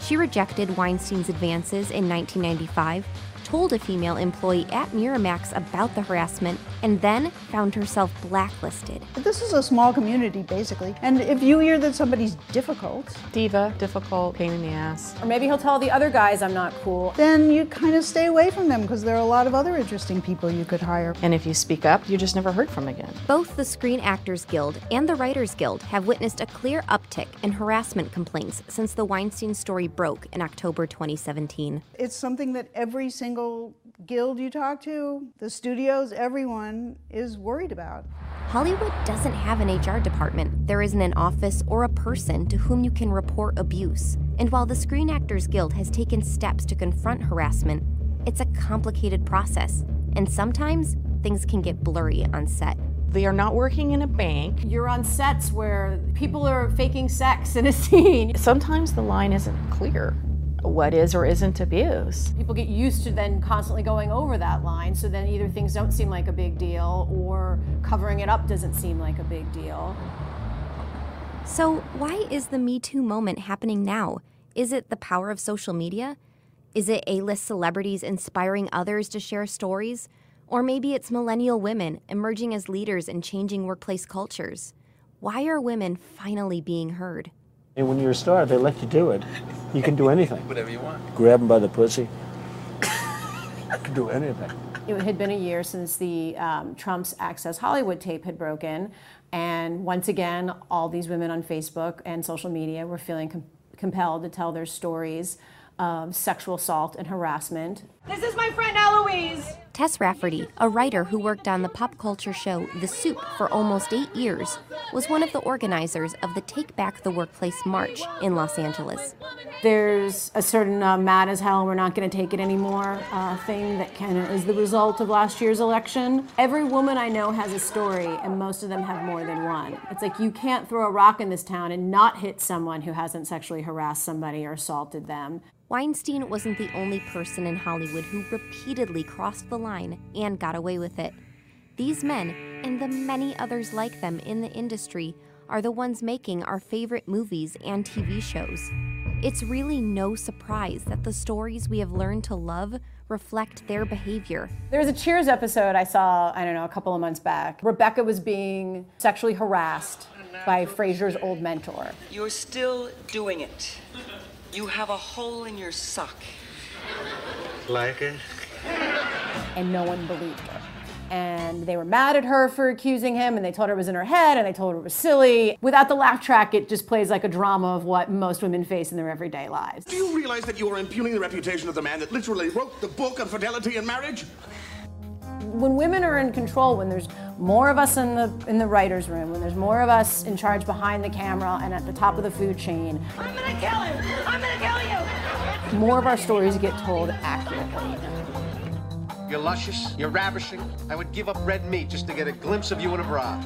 She rejected Weinstein's advances in 1995 told a female employee at Miramax about the harassment, and then found herself blacklisted. This is a small community, basically. And if you hear that somebody's difficult, Diva, difficult, pain in the ass. Or maybe he'll tell the other guys I'm not cool. then you kind of stay away from them because there are a lot of other interesting people you could hire. And if you speak up, you're just never heard from again. Both the Screen Actors Guild and the Writers Guild have witnessed a clear uptick in harassment complaints since the Weinstein story broke in October 2017. It's something that every single guild you talk to, the studios, everyone is worried about. Hollywood doesn't have an HR department. There isn't an office or a person to whom you can report abuse. And while the Screen Actors Guild has taken steps to confront harassment, it's a complicated process. And sometimes things can get blurry on set. They are not working in a bank. You're on sets where people are faking sex in a scene. Sometimes the line isn't clear. What is or isn't abuse? People get used to then constantly going over that line, so then either things don't seem like a big deal or covering it up doesn't seem like a big deal. So, why is the Me Too moment happening now? Is it the power of social media? Is it A list celebrities inspiring others to share stories? Or maybe it's millennial women emerging as leaders and changing workplace cultures? Why are women finally being heard? And when you're a star, they let you do it. You can do anything. Whatever you want. Grab them by the pussy. you can do anything. It had been a year since the um, Trump's Access Hollywood tape had broken. And once again, all these women on Facebook and social media were feeling com- compelled to tell their stories of sexual assault and harassment. This is my friend Eloise. Tess Rafferty, a writer who worked on the pop culture show The Soup for almost eight years, was one of the organizers of the Take Back the Workplace March in Los Angeles. There's a certain uh, mad as hell, we're not going to take it anymore uh, thing that kind of is the result of last year's election. Every woman I know has a story, and most of them have more than one. It's like you can't throw a rock in this town and not hit someone who hasn't sexually harassed somebody or assaulted them. Weinstein wasn't the only person in Hollywood who repeatedly crossed the line and got away with it. These men, and the many others like them in the industry, are the ones making our favorite movies and TV shows. It's really no surprise that the stories we have learned to love reflect their behavior. There was a Cheers episode I saw, I don't know, a couple of months back. Rebecca was being sexually harassed by Frasier's old mentor. You're still doing it. You have a hole in your sock. Like it? and no one believed her. And they were mad at her for accusing him, and they told her it was in her head, and they told her it was silly. Without the laugh track, it just plays like a drama of what most women face in their everyday lives. Do you realize that you are impugning the reputation of the man that literally wrote the book on fidelity and marriage? When women are in control, when there's more of us in the in the writers' room, when there's more of us in charge behind the camera and at the top of the food chain, I'm gonna kill him. I'm gonna kill you. More of our stories get told accurately. You're luscious, you're ravishing. I would give up red meat just to get a glimpse of you in a bra.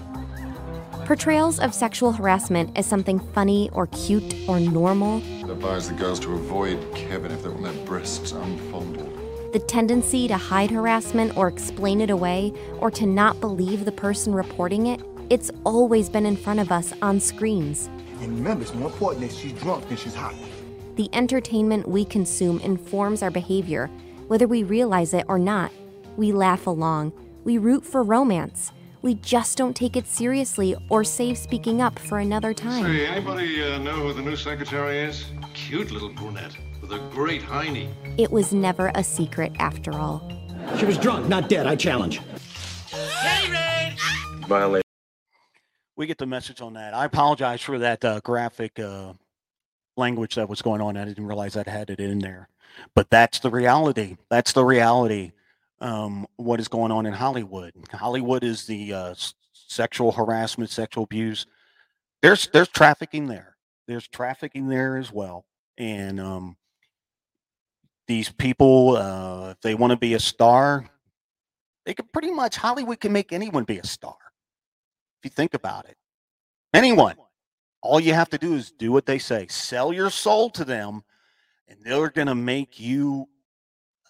Portrayals of sexual harassment as something funny or cute or normal, It advised the girls to avoid Kevin if they want their breasts unfondled. the tendency to hide harassment or explain it away, or to not believe the person reporting it, it's always been in front of us on screens. And remember, it's more important that she's drunk than she's hot. The entertainment we consume informs our behavior, whether we realize it or not. We laugh along, we root for romance. We just don't take it seriously or save speaking up for another time. Say, anybody uh, know who the new secretary is? Cute little brunette with a great hiney. It was never a secret after all. She was drunk, not dead, I challenge. Violate. We get the message on that. I apologize for that uh, graphic uh, language that was going on. I didn't realize I had it in there. But that's the reality. That's the reality. Um, what is going on in Hollywood? Hollywood is the uh, sexual harassment, sexual abuse. There's there's trafficking there. There's trafficking there as well. And um, these people, uh, if they want to be a star, they can pretty much Hollywood can make anyone be a star. If you think about it, anyone. All you have to do is do what they say. Sell your soul to them, and they're going to make you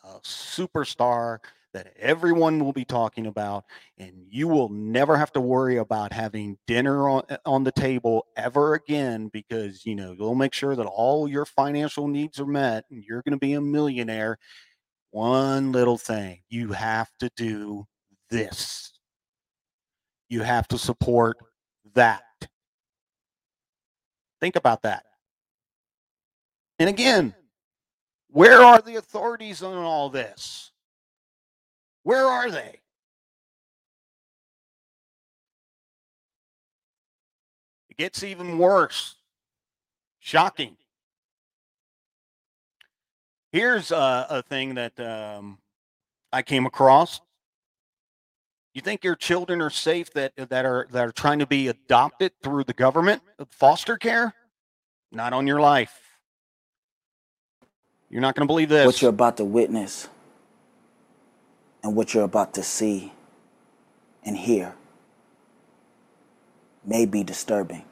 a superstar that everyone will be talking about, and you will never have to worry about having dinner on, eh, on the table ever again because you know they'll make sure that all your financial needs are met, and you're going to be a millionaire one little thing. You have to do this. You have to support that. Think about that. And again, where are the authorities on all this? Where are they? It gets even worse. Shocking. Here's a, a thing that um, I came across. You think your children are safe that that are that are trying to be adopted through the government uh, foster care? Not on your life. You're not going to believe this. What you're about to witness and what you're about to see and hear may be disturbing.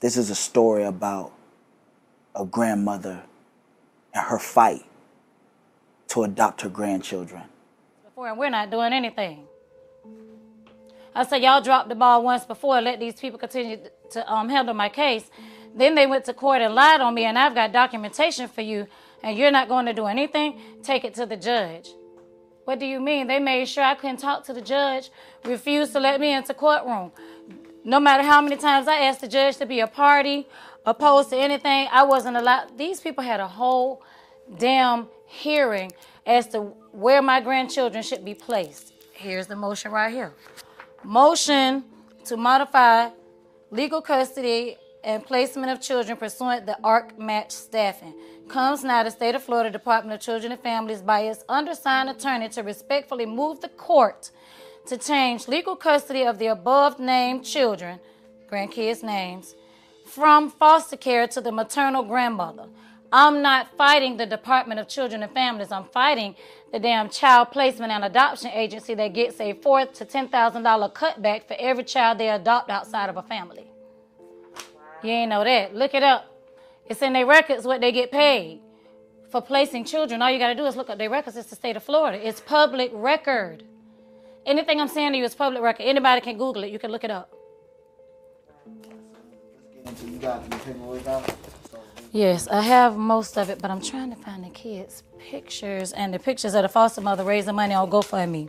This is a story about a grandmother and her fight to adopt her grandchildren. Before, and we're not doing anything. I said, y'all dropped the ball once before, let these people continue to um, handle my case. Then they went to court and lied on me, and I've got documentation for you, and you're not going to do anything? Take it to the judge. What do you mean? They made sure I couldn't talk to the judge, refused to let me into courtroom. No matter how many times I asked the judge to be a party, opposed to anything, I wasn't allowed. These people had a whole damn hearing as to where my grandchildren should be placed. Here's the motion right here. Motion to modify legal custody and placement of children pursuant to the ARC match staffing. Comes now the state of Florida Department of Children and Families by its undersigned attorney to respectfully move the court to change legal custody of the above named children, grandkids' names, from foster care to the maternal grandmother. I'm not fighting the Department of Children and Families. I'm fighting the damn child placement and adoption agency that gets a four to ten thousand dollar cutback for every child they adopt outside of a family. You ain't know that. Look it up. It's in their records what they get paid for placing children. All you got to do is look up their records. It's the state of Florida. It's public record. Anything I'm saying to you is public record. Anybody can Google it. You can look it up. Yes, I have most of it, but I'm trying to find the kids' pictures and the pictures of the foster mother raising money on GoFundMe.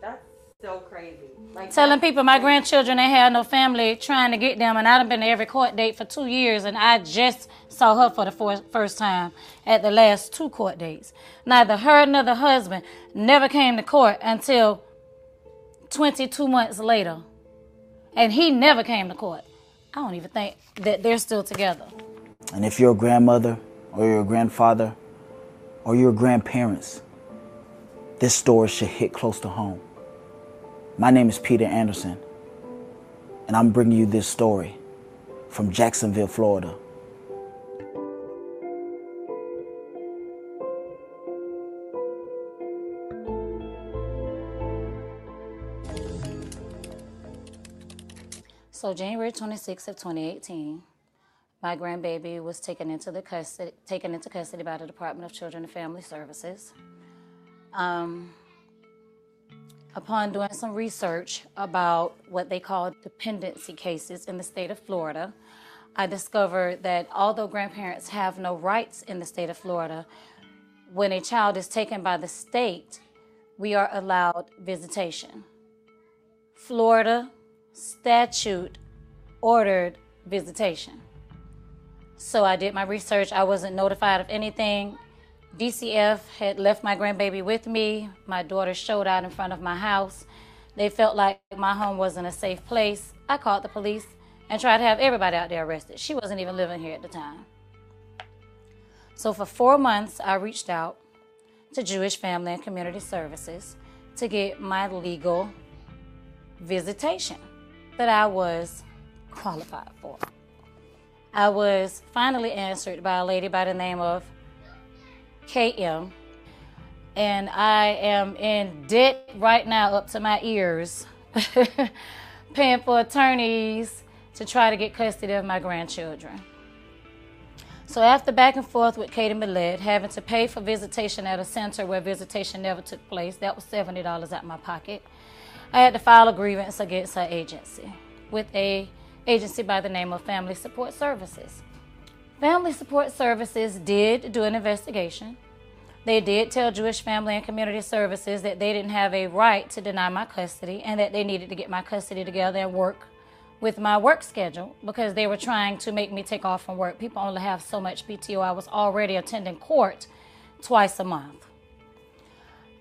That's so crazy. Like Telling that- people my grandchildren ain't had no family, trying to get them, and I've been to every court date for two years, and I just saw her for the for- first time at the last two court dates. Neither her nor the husband never came to court until 22 months later, and he never came to court. I don't even think that they're still together. And if you're a grandmother or you're a grandfather or you're grandparents, this story should hit close to home. My name is Peter Anderson, and I'm bringing you this story from Jacksonville, Florida. So January 26th of 2018, my grandbaby was taken into the custody taken into custody by the Department of Children and Family Services. Um, upon doing some research about what they call dependency cases in the state of Florida, I discovered that although grandparents have no rights in the state of Florida, when a child is taken by the state, we are allowed visitation. Florida statute ordered visitation. So I did my research. I wasn't notified of anything. DCF had left my grandbaby with me. My daughter showed out in front of my house. They felt like my home wasn't a safe place. I called the police and tried to have everybody out there arrested. She wasn't even living here at the time. So for four months, I reached out to Jewish Family and Community Services to get my legal visitation that I was qualified for. I was finally answered by a lady by the name of KM, and I am in debt right now up to my ears, paying for attorneys to try to get custody of my grandchildren. So after back and forth with Katie Millett, having to pay for visitation at a center where visitation never took place, that was $70 out of my pocket. I had to file a grievance against her agency with a agency by the name of Family Support Services. Family Support Services did do an investigation. They did tell Jewish Family and Community Services that they didn't have a right to deny my custody and that they needed to get my custody together and work with my work schedule because they were trying to make me take off from work. People only have so much PTO. I was already attending court twice a month.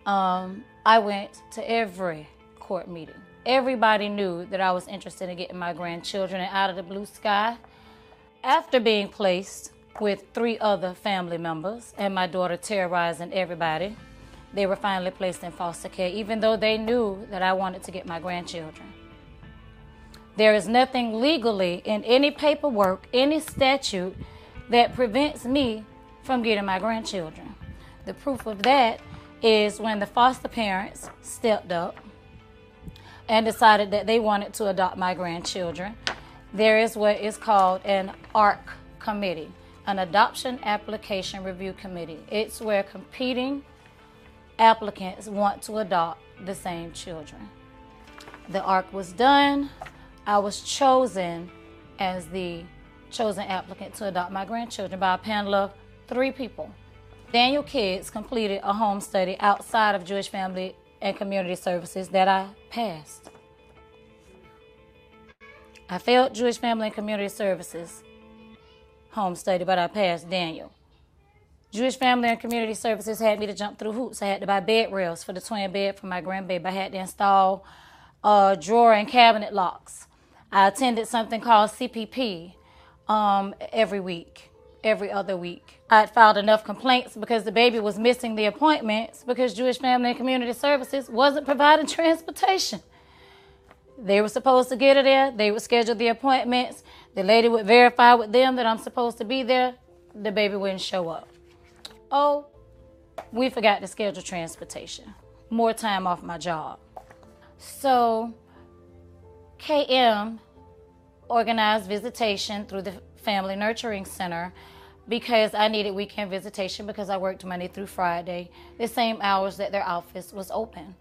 Um, I went to every court meeting. Everybody knew that I was interested in getting my grandchildren and out of the blue sky. After being placed with three other family members and my daughter terrorizing everybody, they were finally placed in foster care, even though they knew that I wanted to get my grandchildren. There is nothing legally in any paperwork, any statute that prevents me from getting my grandchildren. The proof of that is when the foster parents stepped up and decided that they wanted to adopt my grandchildren. There is what is called an ARC committee, an Adoption Application Review Committee. It's where competing applicants want to adopt the same children. The ARC was done. I was chosen as the chosen applicant to adopt my grandchildren by a panel of three people. Daniel Kids completed a home study outside of Jewish Family and Community Services that I passed. I failed Jewish Family and Community Services home study, but I passed Daniel. Jewish Family and Community Services had me to jump through hoops. I had to buy bed rails for the twin bed for my grandbaby. I had to install uh, drawer and cabinet locks. I attended something called CPP um, every week, every other week. I had filed enough complaints because the baby was missing the appointments because Jewish Family and Community Services wasn't providing transportation. They were supposed to get her there. They would schedule the appointments. The lady would verify with them that I'm supposed to be there. The baby wouldn't show up. Oh, we forgot to schedule transportation. More time off my job. So, KM organized visitation through the Family Nurturing Center because I needed weekend visitation because I worked Monday through Friday, the same hours that their office was open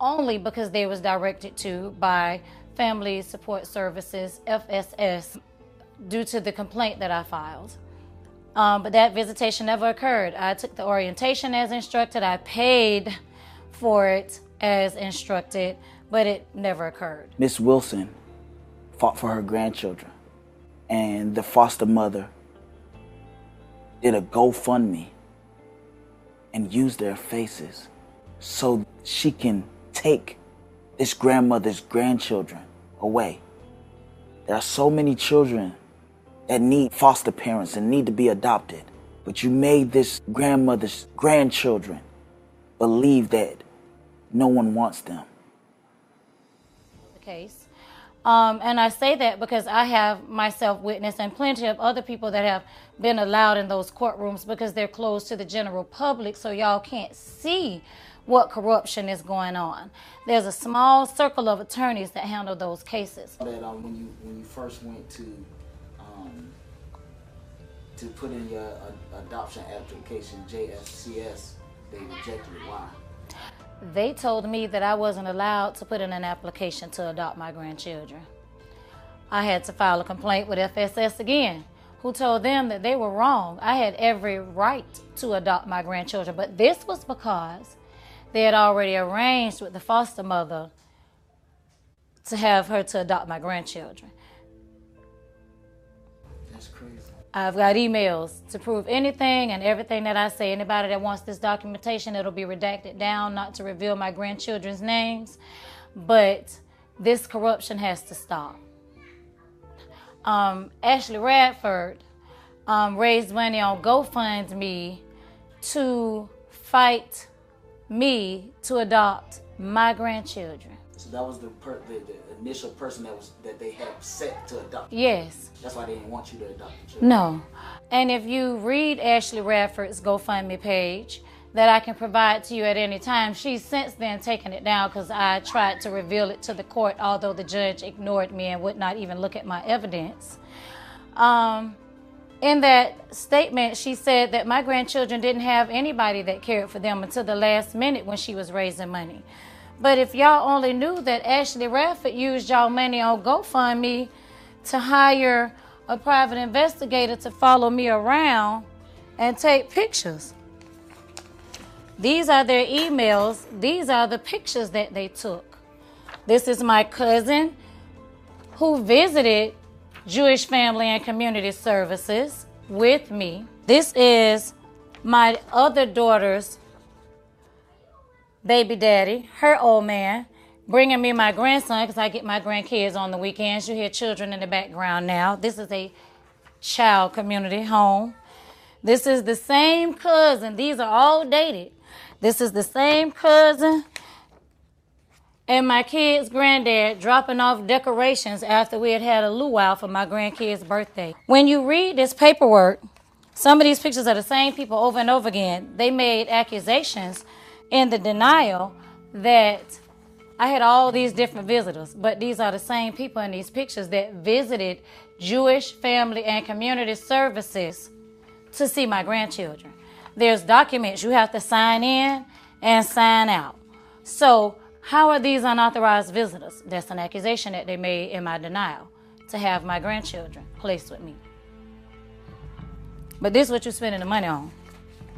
only because they was directed to by Family Support Services, FSS, due to the complaint that I filed. Um, but that visitation never occurred. I took the orientation as instructed. I paid for it as instructed, but it never occurred. Miss Wilson fought for her grandchildren, and the foster mother did a GoFundMe and used their faces so she can take this grandmother's grandchildren away. There are so many children that need foster parents and need to be adopted, but you made this grandmother's grandchildren believe that no one wants them. The case. Um, and I say that because I have myself witnessed and plenty of other people that have been allowed in those courtrooms because they're closed to the general public, so y'all can't see what corruption is going on. There's a small circle of attorneys that handle those cases. That um, when you when you first went to um, to put in your uh, adoption application, JFCS, they rejected it. Why? They told me that I wasn't allowed to put in an application to adopt my grandchildren. I had to file a complaint with FSS again, who told them that they were wrong. I had every right to adopt my grandchildren, but this was because they had already arranged with the foster mother to have her to adopt my grandchildren. That's crazy. I've got emails to prove anything and everything that I say. Anybody that wants this documentation, it'll be redacted down, not to reveal my grandchildren's names. But this corruption has to stop. Um, Ashley Radford um, raised money on GoFundMe to fight me to adopt my grandchildren. So that was the, per- the, the initial person that was that they had set to adopt. Yes. That's why they didn't want you to adopt the children. No. And if you read Ashley Radford's GoFundMe page that I can provide to you at any time, she's since then taken it down because I tried to reveal it to the court, although the judge ignored me and would not even look at my evidence. Um, in that statement, she said that my grandchildren didn't have anybody that cared for them until the last minute when she was raising money. But if y'all only knew that Ashley Radford used y'all money on GoFundMe to hire a private investigator to follow me around and take pictures. These are their emails. These are the pictures that they took. This is my cousin who visited Jewish Family and Community Services with me. This is my other daughter's baby daddy, her old man, bringing me my grandson because I get my grandkids on the weekends. You hear children in the background now. This is a child community home. This is the same cousin. These are all dated. This is the same cousin and my kid's granddad dropping off decorations after we had had a luau for my grandkid's birthday. When you read this paperwork, some of these pictures are the same people over and over again. They made accusations in the denial that I had all these different visitors, but these are the same people in these pictures that visited Jewish Family and Community Services to see my grandchildren. There's documents you have to sign in and sign out. So, how are these unauthorized visitors? That's an accusation that they made in my denial to have my grandchildren placed with me. But this is what you're spending the money on.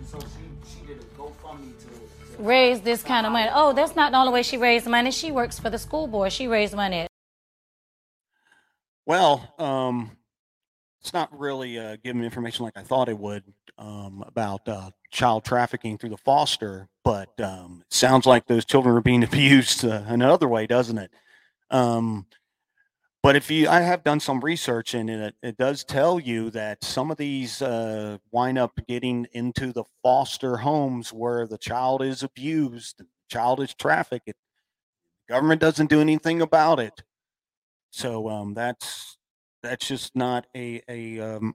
So she, she did a GoFundMe to, to Raise this kind of money. Oh, that's not the only way she raised money. She works for the school board. She raised money. Well, um, it's not really uh, giving information like I thought it would um, about uh, child trafficking through the foster, but um, sounds like those children are being abused uh, another way, doesn't it? Um, but if you, I have done some research and it, it does tell you that some of these uh, wind up getting into the foster homes where the child is abused, the child is trafficked. Government doesn't do anything about it. So um, that's that's just not a a um,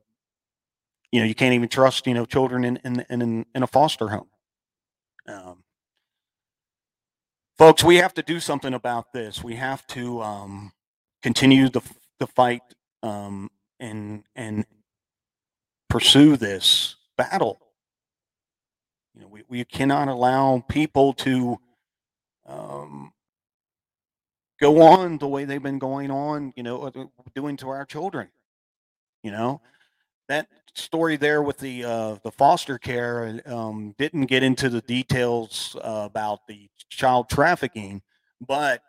you know you can't even trust you know children in in in, in a foster home. Um, folks, we have to do something about this. We have to um, continue the the fight um, and and pursue this battle. You know, we, we cannot allow people to um, go on the way they've been going on, you know, uh, doing to our children. You know, that story there with the uh, the foster care um, didn't get into the details uh, about the child trafficking, but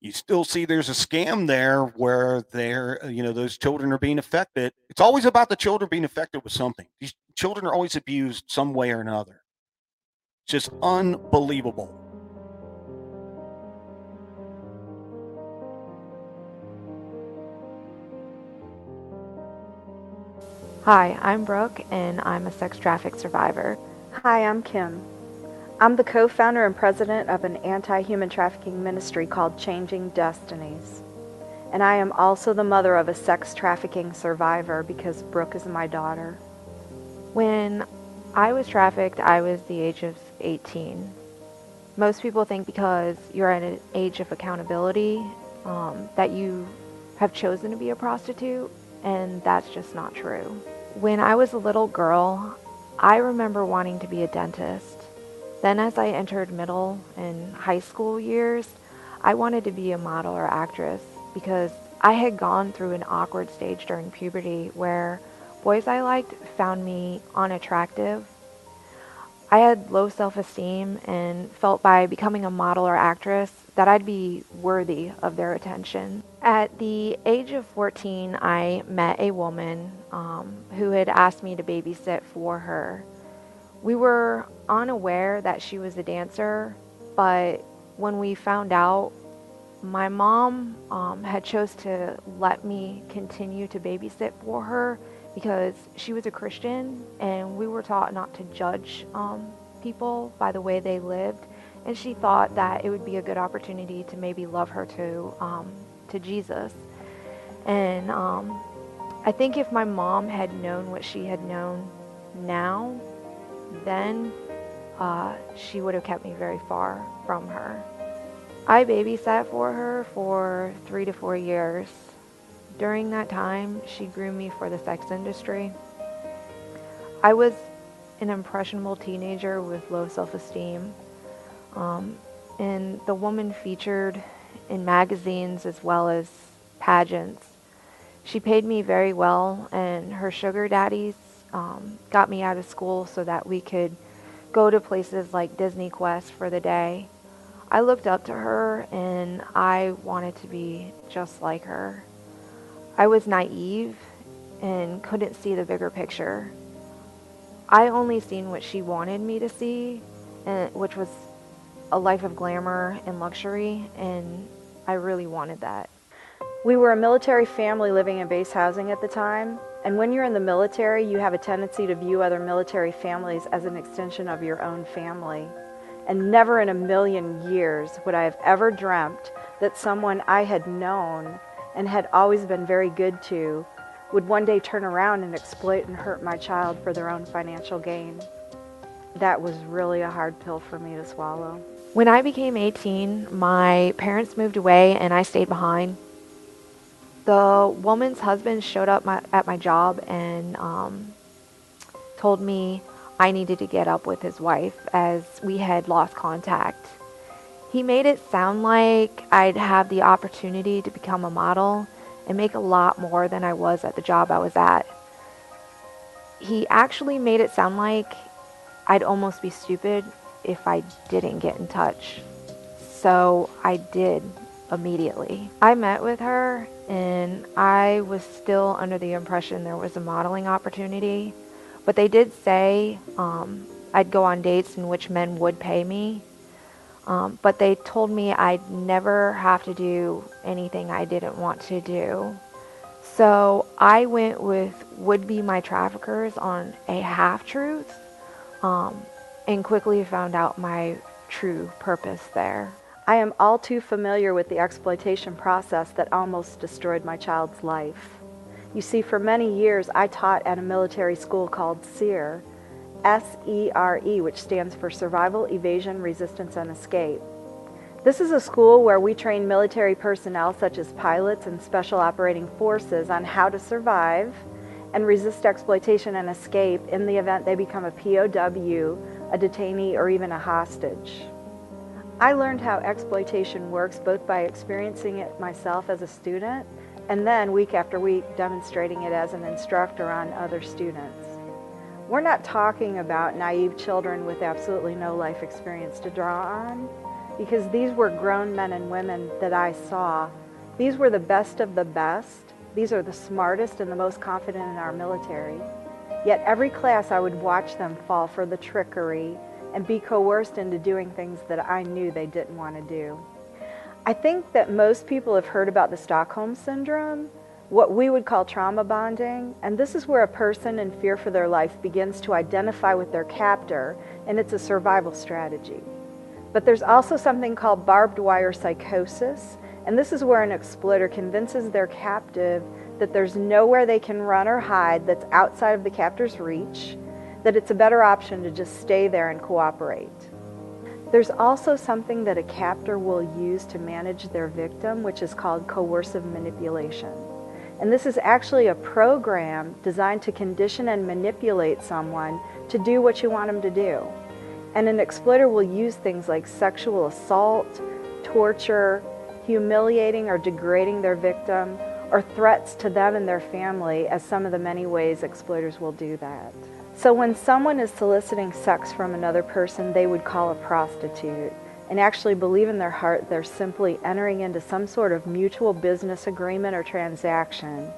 you still see there's a scam there where they're uh, you know those children are being affected. It's always about the children being affected with something. These children are always abused some way or another. It's just unbelievable. Hi, I'm Brooke, and I'm a sex traffic survivor. Hi, I'm Kim. I'm the co founder and president of an anti human trafficking ministry called Changing Destinies. And I am also the mother of a sex trafficking survivor because Brooke is my daughter. When I was trafficked, I was the age of 18. Most people think because you're at an age of accountability um, that you have chosen to be a prostitute, and that's just not true. When I was a little girl, I remember wanting to be a dentist. Then, as I entered middle and high school years, I wanted to be a model or actress because I had gone through an awkward stage during puberty where boys I liked found me unattractive. I had low self esteem and felt by becoming a model or actress that I'd be worthy of their attention. At the age of 14, I met a woman um, who had asked me to babysit for her. We were unaware that she was a dancer, but when we found out, my mom um, had chose to let me continue to babysit for her because she was a Christian and we were taught not to judge um, people by the way they lived and she thought that it would be a good opportunity to maybe love her to um, to Jesus. And um, I think if my mom had known what she had known now, then uh, she would have kept me very far from her. I babysat for her for three to four years. During that time, she groomed me for the sex industry. I was an impressionable teenager with low self esteem. Um, and the woman featured in magazines as well as pageants She paid me very well, and her sugar daddies um, got me out of school so that we could go to places like Disney Quest for the day. I looked up to her and I wanted to be just like her. I was naive and couldn't see the bigger picture. I only seen what she wanted me to see, and, which was a life of glamour and luxury, and I really wanted that. We were a military family living in base housing at the time, and when you're in the military, you have a tendency to view other military families as an extension of your own family. And never in a million years would I have ever dreamt that someone I had known and had always been very good to would one day turn around and exploit and hurt my child for their own financial gain. That was really a hard pill for me to swallow. When I became 18, my parents moved away and I stayed behind the woman's husband showed up my, at my job and um, told me I needed to get up with his wife as we had lost contact. He made it sound like I'd have the opportunity to become a model and make a lot more than I was at the job I was at. He actually made it sound like I'd almost be stupid if I didn't get in touch. So I did immediately. I met with her and I was still under the impression there was a modeling opportunity. But they did say um, I'd go on dates in which men would pay me. Um, but they told me I'd never have to do anything I didn't want to do. So I went with would be my traffickers on a half truth um, and quickly found out my true purpose there. I am all too familiar with the exploitation process that almost destroyed my child's life. You see, for many years I taught at a military school called SERE, S E R E, which stands for Survival, Evasion, Resistance, and Escape. This is a school where we train military personnel, such as pilots and special operating forces, on how to survive and resist exploitation and escape in the event they become a POW, a detainee, or even a hostage. I learned how exploitation works both by experiencing it myself as a student and then week after week demonstrating it as an instructor on other students. We're not talking about naive children with absolutely no life experience to draw on because these were grown men and women that I saw. These were the best of the best. These are the smartest and the most confident in our military. Yet every class I would watch them fall for the trickery, and be coerced into doing things that I knew they didn't want to do. I think that most people have heard about the Stockholm Syndrome, what we would call trauma bonding, and this is where a person in fear for their life begins to identify with their captor, and it's a survival strategy. But there's also something called barbed wire psychosis, and this is where an exploiter convinces their captive that there's nowhere they can run or hide that's outside of the captor's reach, that it's a better option to just stay there and cooperate. There's also something that a captor will use to manage their victim, which is called coercive manipulation. And this is actually a program designed to condition and manipulate someone to do what you want them to do. And an exploiter will use things like sexual assault, torture, humiliating or degrading their victim, or threats to them and their family as some of the many ways exploiters will do that. So when someone is soliciting sex from another person, they would call a prostitute and actually believe in their heart they're simply entering into some sort of mutual business agreement or transaction.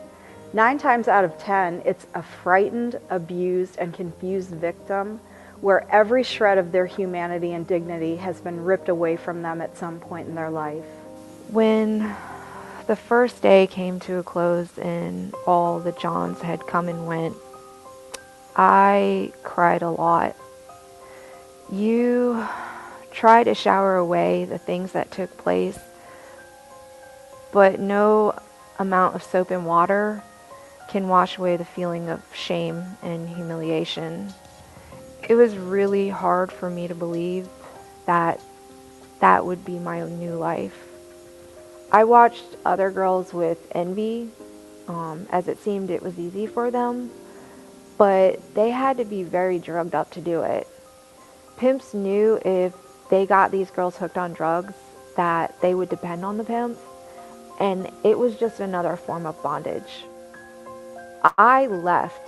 Nine times out of ten, it's a frightened, abused, and confused victim where every shred of their humanity and dignity has been ripped away from them at some point in their life. When the first day came to a close and all the Johns had come and went, I cried a lot. You try to shower away the things that took place, but no amount of soap and water can wash away the feeling of shame and humiliation. It was really hard for me to believe that that would be my new life. I watched other girls with envy, um, as it seemed it was easy for them but they had to be very drugged up to do it. Pimps knew if they got these girls hooked on drugs that they would depend on the pimp, and it was just another form of bondage. I left.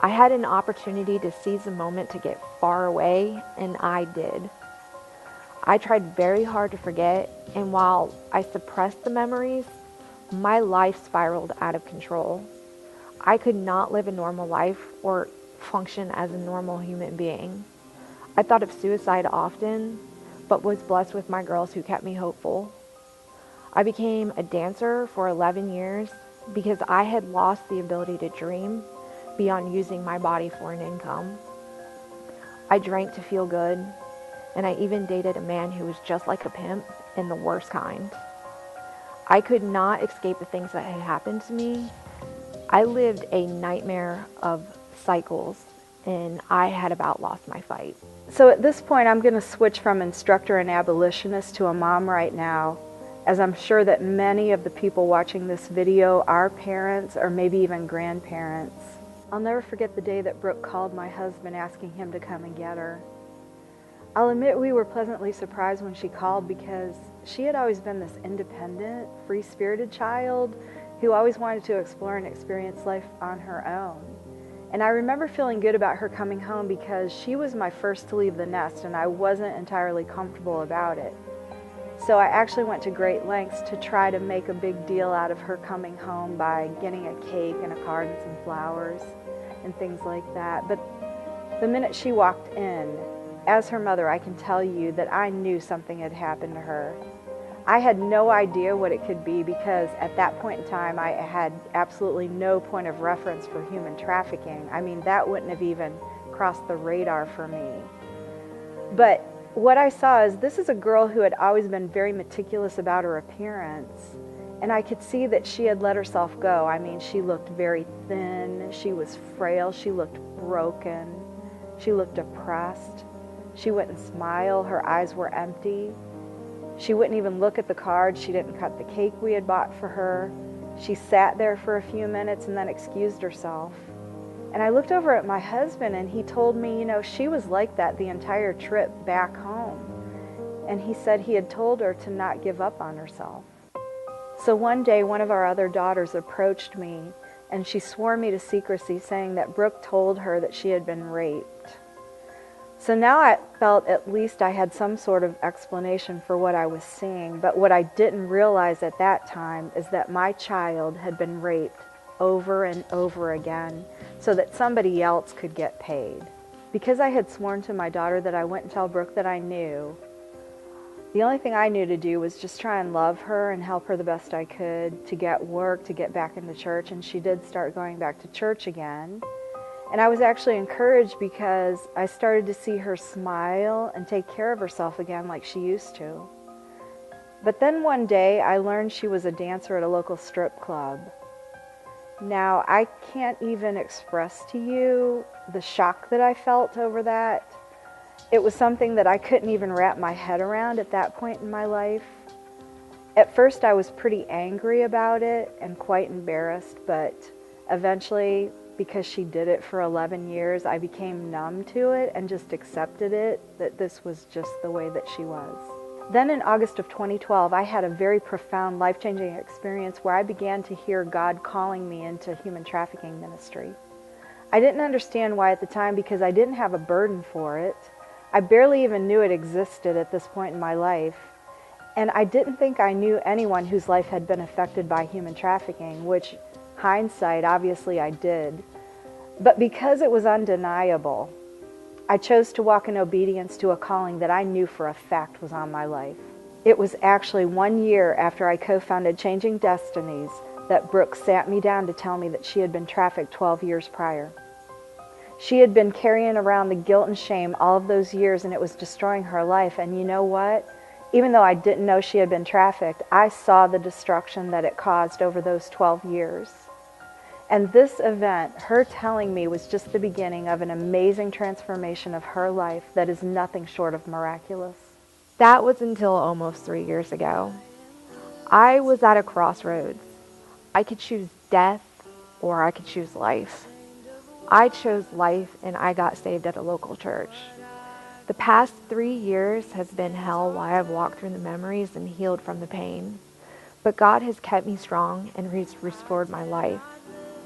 I had an opportunity to seize the moment to get far away, and I did. I tried very hard to forget, and while I suppressed the memories, my life spiraled out of control. I could not live a normal life or function as a normal human being. I thought of suicide often, but was blessed with my girls who kept me hopeful. I became a dancer for 11 years because I had lost the ability to dream beyond using my body for an income. I drank to feel good, and I even dated a man who was just like a pimp in the worst kind. I could not escape the things that had happened to me. I lived a nightmare of cycles, and I had about lost my fight. So at this point, I'm going to switch from instructor and abolitionist to a mom right now, as I'm sure that many of the people watching this video are parents or maybe even grandparents. I'll never forget the day that Brooke called my husband asking him to come and get her. I'll admit we were pleasantly surprised when she called because she had always been this independent, free spirited child who always wanted to explore and experience life on her own. And I remember feeling good about her coming home because she was my first to leave the nest and I wasn't entirely comfortable about it. So I actually went to great lengths to try to make a big deal out of her coming home by getting a cake and a card and some flowers and things like that. But the minute she walked in, as her mother, I can tell you that I knew something had happened to her. I had no idea what it could be because at that point in time I had absolutely no point of reference for human trafficking. I mean, that wouldn't have even crossed the radar for me. But what I saw is this is a girl who had always been very meticulous about her appearance. And I could see that she had let herself go. I mean, she looked very thin, she was frail, she looked broken, she looked depressed. She wouldn't smile, her eyes were empty. She wouldn't even look at the card. She didn't cut the cake we had bought for her. She sat there for a few minutes and then excused herself. And I looked over at my husband and he told me, you know, she was like that the entire trip back home. And he said he had told her to not give up on herself. So one day, one of our other daughters approached me and she swore me to secrecy, saying that Brooke told her that she had been raped. So now I felt at least I had some sort of explanation for what I was seeing, but what I didn't realize at that time is that my child had been raped over and over again so that somebody else could get paid. Because I had sworn to my daughter that I wouldn't tell Brooke that I knew, the only thing I knew to do was just try and love her and help her the best I could to get work, to get back into church, and she did start going back to church again. And I was actually encouraged because I started to see her smile and take care of herself again like she used to. But then one day I learned she was a dancer at a local strip club. Now, I can't even express to you the shock that I felt over that. It was something that I couldn't even wrap my head around at that point in my life. At first, I was pretty angry about it and quite embarrassed, but eventually because she did it for 11 years, I became numb to it and just accepted it that this was just the way that she was. Then in August of 2012, I had a very profound, life changing experience where I began to hear God calling me into human trafficking ministry. I didn't understand why at the time because I didn't have a burden for it. I barely even knew it existed at this point in my life. And I didn't think I knew anyone whose life had been affected by human trafficking, which hindsight, obviously I did. But because it was undeniable, I chose to walk in obedience to a calling that I knew for a fact was on my life. It was actually one year after I co founded Changing Destinies that Brooke sat me down to tell me that she had been trafficked 12 years prior. She had been carrying around the guilt and shame all of those years, and it was destroying her life. And you know what? Even though I didn't know she had been trafficked, I saw the destruction that it caused over those 12 years. And this event, her telling me, was just the beginning of an amazing transformation of her life that is nothing short of miraculous. That was until almost three years ago. I was at a crossroads. I could choose death or I could choose life. I chose life and I got saved at a local church. The past three years has been hell while I've walked through the memories and healed from the pain. But God has kept me strong and restored my life.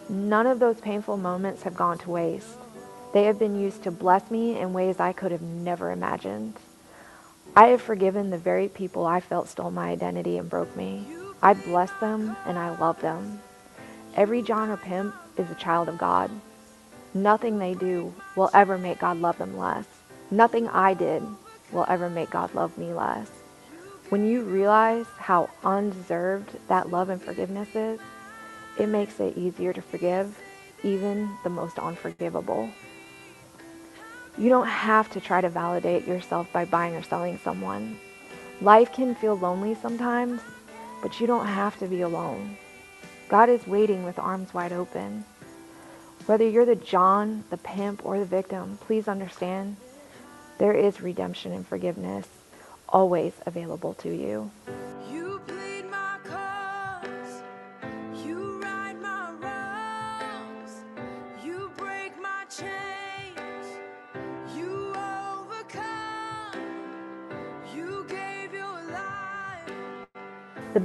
None of those painful moments have gone to waste. They have been used to bless me in ways I could have never imagined. I have forgiven the very people I felt stole my identity and broke me. I bless them and I love them. Every John or pimp is a child of God. Nothing they do will ever make God love them less. Nothing I did will ever make God love me less. When you realize how undeserved that love and forgiveness is, it makes it easier to forgive even the most unforgivable. You don't have to try to validate yourself by buying or selling someone. Life can feel lonely sometimes, but you don't have to be alone. God is waiting with arms wide open. Whether you're the John, the pimp, or the victim, please understand there is redemption and forgiveness always available to you.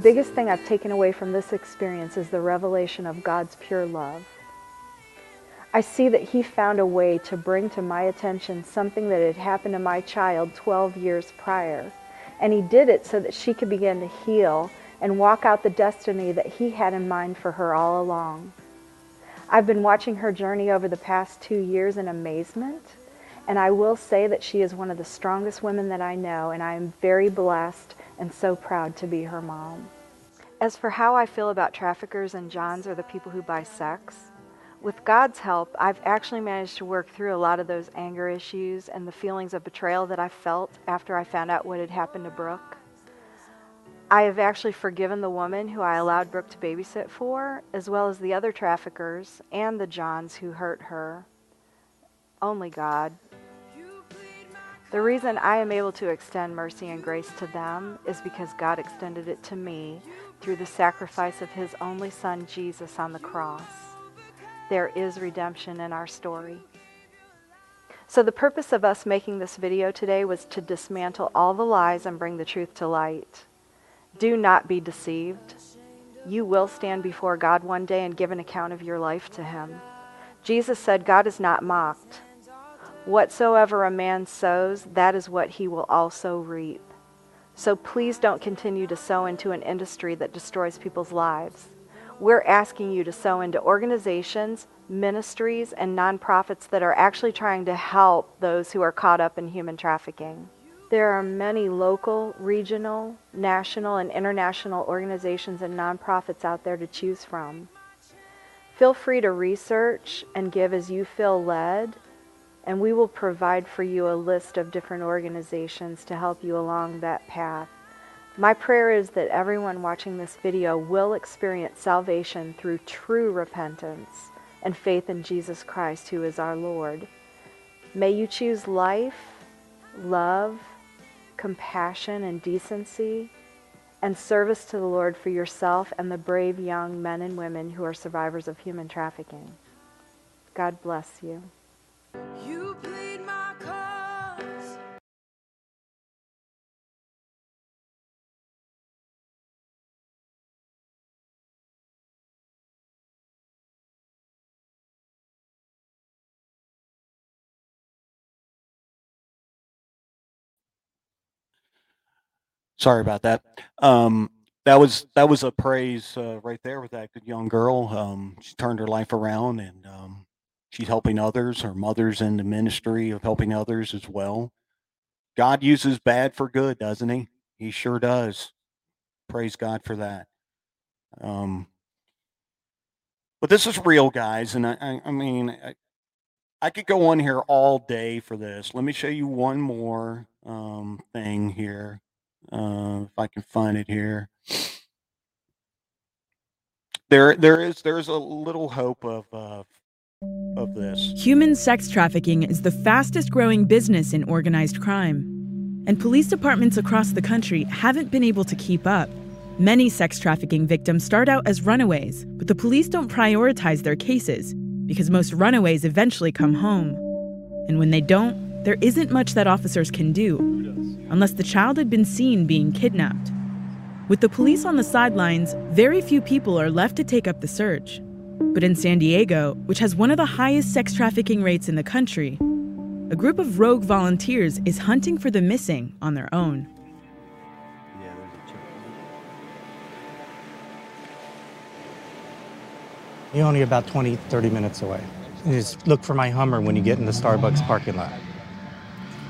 Biggest thing I've taken away from this experience is the revelation of God's pure love. I see that He found a way to bring to my attention something that had happened to my child 12 years prior. And He did it so that she could begin to heal and walk out the destiny that He had in mind for her all along. I've been watching her journey over the past two years in amazement. And I will say that she is one of the strongest women that I know, and I am very blessed and so proud to be her mom. As for how I feel about traffickers and Johns or the people who buy sex, with God's help, I've actually managed to work through a lot of those anger issues and the feelings of betrayal that I felt after I found out what had happened to Brooke. I have actually forgiven the woman who I allowed Brooke to babysit for, as well as the other traffickers and the Johns who hurt her. Only God the reason I am able to extend mercy and grace to them is because God extended it to me through the sacrifice of His only Son, Jesus, on the cross. There is redemption in our story. So, the purpose of us making this video today was to dismantle all the lies and bring the truth to light. Do not be deceived. You will stand before God one day and give an account of your life to Him. Jesus said, God is not mocked. Whatsoever a man sows, that is what he will also reap. So please don't continue to sow into an industry that destroys people's lives. We're asking you to sow into organizations, ministries, and nonprofits that are actually trying to help those who are caught up in human trafficking. There are many local, regional, national, and international organizations and nonprofits out there to choose from. Feel free to research and give as you feel led and we will provide for you a list of different organizations to help you along that path. My prayer is that everyone watching this video will experience salvation through true repentance and faith in Jesus Christ, who is our Lord. May you choose life, love, compassion, and decency, and service to the Lord for yourself and the brave young men and women who are survivors of human trafficking. God bless you. Sorry about that. Um, that was that was a praise uh, right there with that good young girl. Um, she turned her life around and um, she's helping others. Her mother's in the ministry of helping others as well. God uses bad for good, doesn't he? He sure does. Praise God for that. Um, but this is real, guys, and I, I, I mean, I, I, could go on here all day for this. Let me show you one more um, thing here. Uh, if I can find it here. There, there is there's a little hope of uh, of this. Human sex trafficking is the fastest growing business in organized crime, and police departments across the country haven't been able to keep up. Many sex trafficking victims start out as runaways, but the police don't prioritize their cases because most runaways eventually come home. And when they don't, there isn't much that officers can do unless the child had been seen being kidnapped. With the police on the sidelines, very few people are left to take up the search. But in San Diego, which has one of the highest sex trafficking rates in the country, a group of rogue volunteers is hunting for the missing on their own. You're only about 20, 30 minutes away. You just look for my Hummer when you get in the Starbucks parking lot.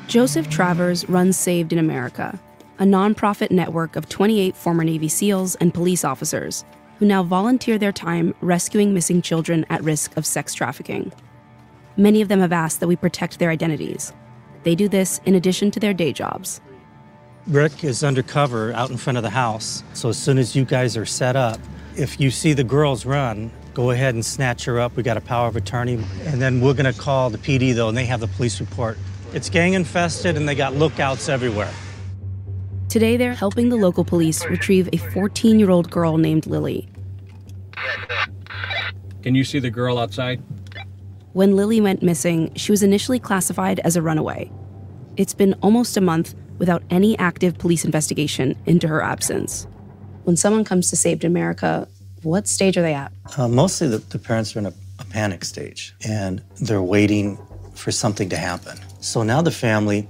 Joseph Travers runs Saved in America, a nonprofit network of 28 former Navy SEALs and police officers who now volunteer their time rescuing missing children at risk of sex trafficking. Many of them have asked that we protect their identities. They do this in addition to their day jobs. Rick is undercover out in front of the house. So as soon as you guys are set up, if you see the girls run, go ahead and snatch her up. We got a power of attorney. And then we're going to call the PD, though, and they have the police report. It's gang infested, and they got lookouts everywhere. Today, they're helping the local police retrieve a 14 year old girl named Lily. Can you see the girl outside? When Lily went missing, she was initially classified as a runaway. It's been almost a month without any active police investigation into her absence. When someone comes to Saved America, what stage are they at? Uh, mostly the, the parents are in a, a panic stage and they're waiting for something to happen. So now the family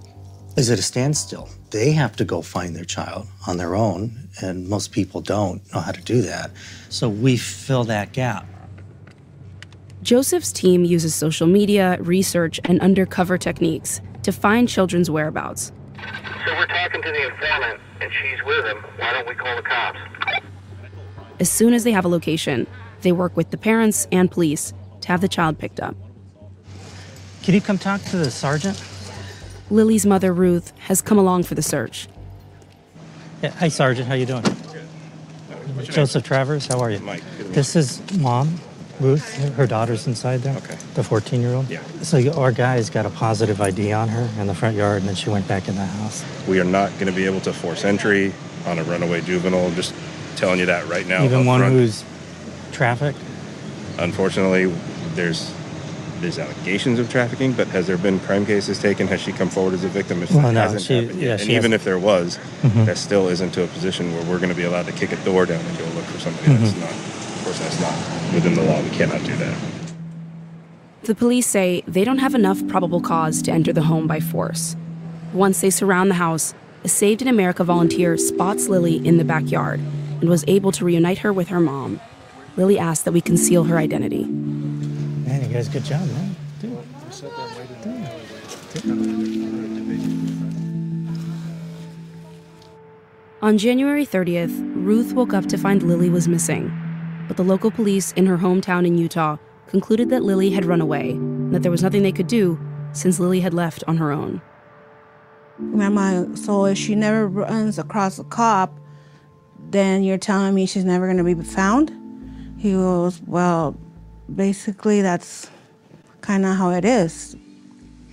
is at a standstill. They have to go find their child on their own, and most people don't know how to do that. So we fill that gap. Joseph's team uses social media, research, and undercover techniques to find children's whereabouts. So we're talking to the informant, and she's with him. Why don't we call the cops? As soon as they have a location, they work with the parents and police to have the child picked up. Can you come talk to the sergeant? Lily's mother, Ruth, has come along for the search. Yeah, hi, Sergeant. How you doing? Joseph Travers. How are you? Mike. This is Mom, Ruth. Her daughter's inside there. Okay. The 14-year-old. Yeah. So our guy's got a positive ID on her in the front yard, and then she went back in the house. We are not going to be able to force entry on a runaway juvenile. I'm just telling you that right now. Even one front. who's trafficked. Unfortunately, there's there's allegations of trafficking, but has there been crime cases taken? Has she come forward as a victim? If Well, that no, hasn't she- happened yeah, yet, she and even hasn't. if there was, Mhm. that still isn't to a position where we're going to be allowed to kick a door down and go look for somebody that's Mhm. not. Of course, that's not within the law. We cannot do that. The police say they don't have enough probable cause to enter the home by force. Once they surround the house, a Saved in America volunteer spots Lily in the backyard and was able to reunite her with her mom. Lily asked that we conceal her identity. Man, you guys, good job, man. Dude. On January 30th, Ruth woke up to find Lily was missing. But the local police in her hometown in Utah concluded that Lily had run away and that there was nothing they could do since Lily had left on her own. Grandma, so if she never runs across a cop, then you're telling me she's never going to be found? He goes, Well, basically, that's kind of how it is.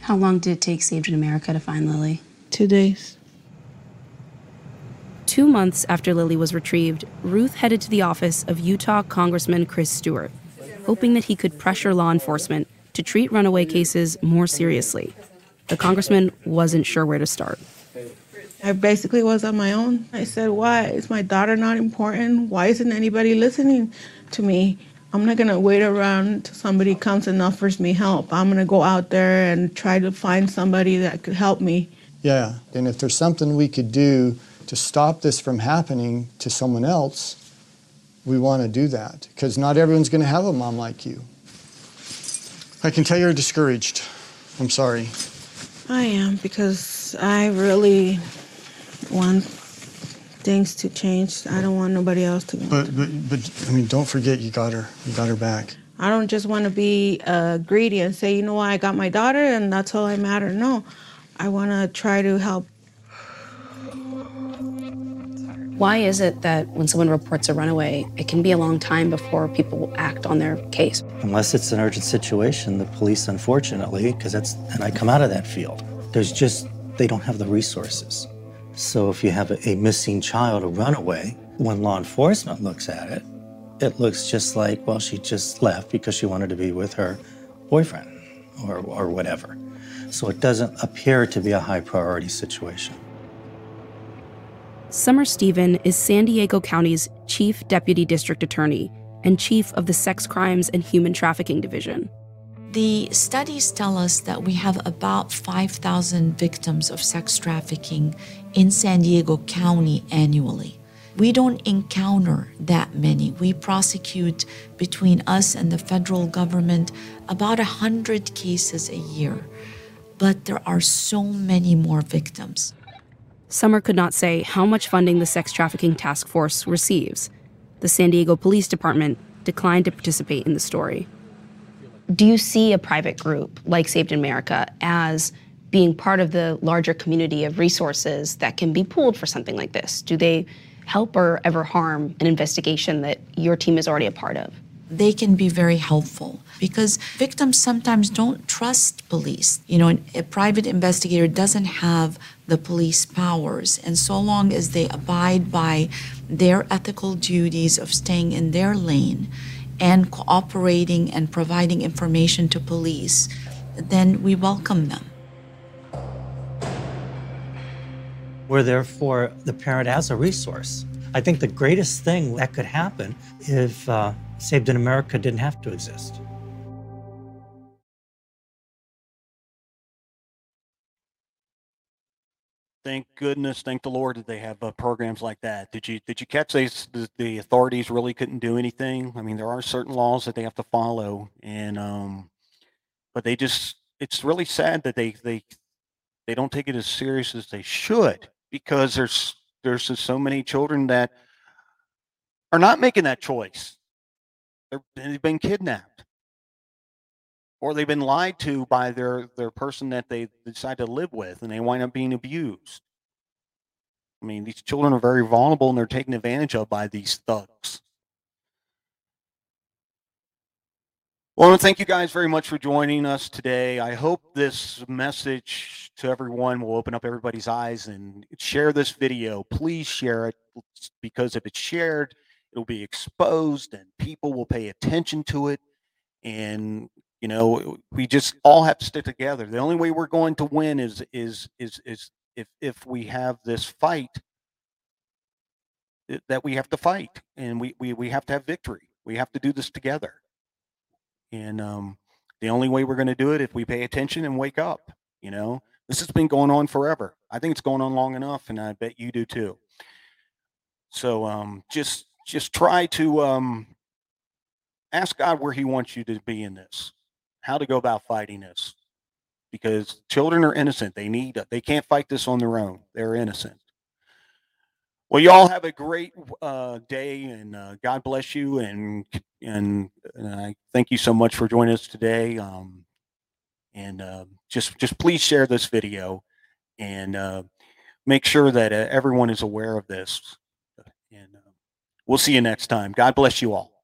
How long did it take Saved in America to find Lily? Two days. Two months after Lily was retrieved, Ruth headed to the office of Utah Congressman Chris Stewart, hoping that he could pressure law enforcement to treat runaway cases more seriously. The congressman wasn't sure where to start. I basically was on my own. I said, Why? Is my daughter not important? Why isn't anybody listening to me? I'm not going to wait around until somebody comes and offers me help. I'm going to go out there and try to find somebody that could help me. Yeah, and if there's something we could do to stop this from happening to someone else, we want to do that because not everyone's going to have a mom like you. I can tell you're discouraged. I'm sorry. I am because I really want things to change. I don't want nobody else to. But but but I mean, don't forget you got her. You got her back. I don't just want to be uh, greedy and say, you know what, I got my daughter and that's all I matter. No, I want to try to help. Why is it that when someone reports a runaway, it can be a long time before people act on their case? Unless it's an urgent situation, the police, unfortunately, because that's, and I come out of that field, there's just, they don't have the resources. So if you have a, a missing child, a runaway, when law enforcement looks at it, it looks just like, well, she just left because she wanted to be with her boyfriend or, or whatever. So it doesn't appear to be a high priority situation. Summer Stephan is San Diego County's chief deputy district attorney and chief of the Sex Crimes and Human Trafficking Division. The studies tell us that we have about 5,000 victims of sex trafficking in San Diego County annually. We don't encounter that many. We prosecute between us and the federal government about 100 cases a year, but there are so many more victims. Summer could not say how much funding the sex trafficking task force receives. The San Diego Police Department declined to participate in the story. Do you see a private group like Saved America as being part of the larger community of resources that can be pooled for something like this? Do they help or ever harm an investigation that your team is already a part of? They can be very helpful because victims sometimes don't trust police. You know, a private investigator doesn't have the police powers, and so long as they abide by their ethical duties of staying in their lane and cooperating and providing information to police, then we welcome them. We're there for the parent as a resource. I think the greatest thing that could happen if uh, Saved in America didn't have to exist. Thank goodness, thank the Lord that they have uh, programs like that. Did you did you catch these? the, the authorities really couldn't do anything? I mean, there are certain laws that they have to follow, and um, but they just it's really sad that they they they don't take it as serious as they should because there's there's just so many children that are not making that choice. They're, they've been kidnapped, or they've been lied to by their their person that they decide to live with, and they wind up being abused. I mean, these children are very vulnerable, and they're taken advantage of by these thugs. Well, thank you guys very much for joining us today. I hope this message to everyone will open up everybody's eyes and share this video. Please share it because if it's shared, it'll be exposed and people will pay attention to it. And you know, we just all have to stick together. The only way we're going to win is is is is if if we have this fight that we have to fight and we we, we have to have victory. We have to do this together. And um, the only way we're going to do it if we pay attention and wake up. You know, this has been going on forever. I think it's going on long enough, and I bet you do too. So um, just just try to um, ask God where He wants you to be in this, how to go about fighting this, because children are innocent. They need they can't fight this on their own. They're innocent. Well, you all have a great uh, day, and uh, God bless you, and and, and I thank you so much for joining us today. Um, and uh, just just please share this video, and uh, make sure that uh, everyone is aware of this. And uh, we'll see you next time. God bless you all.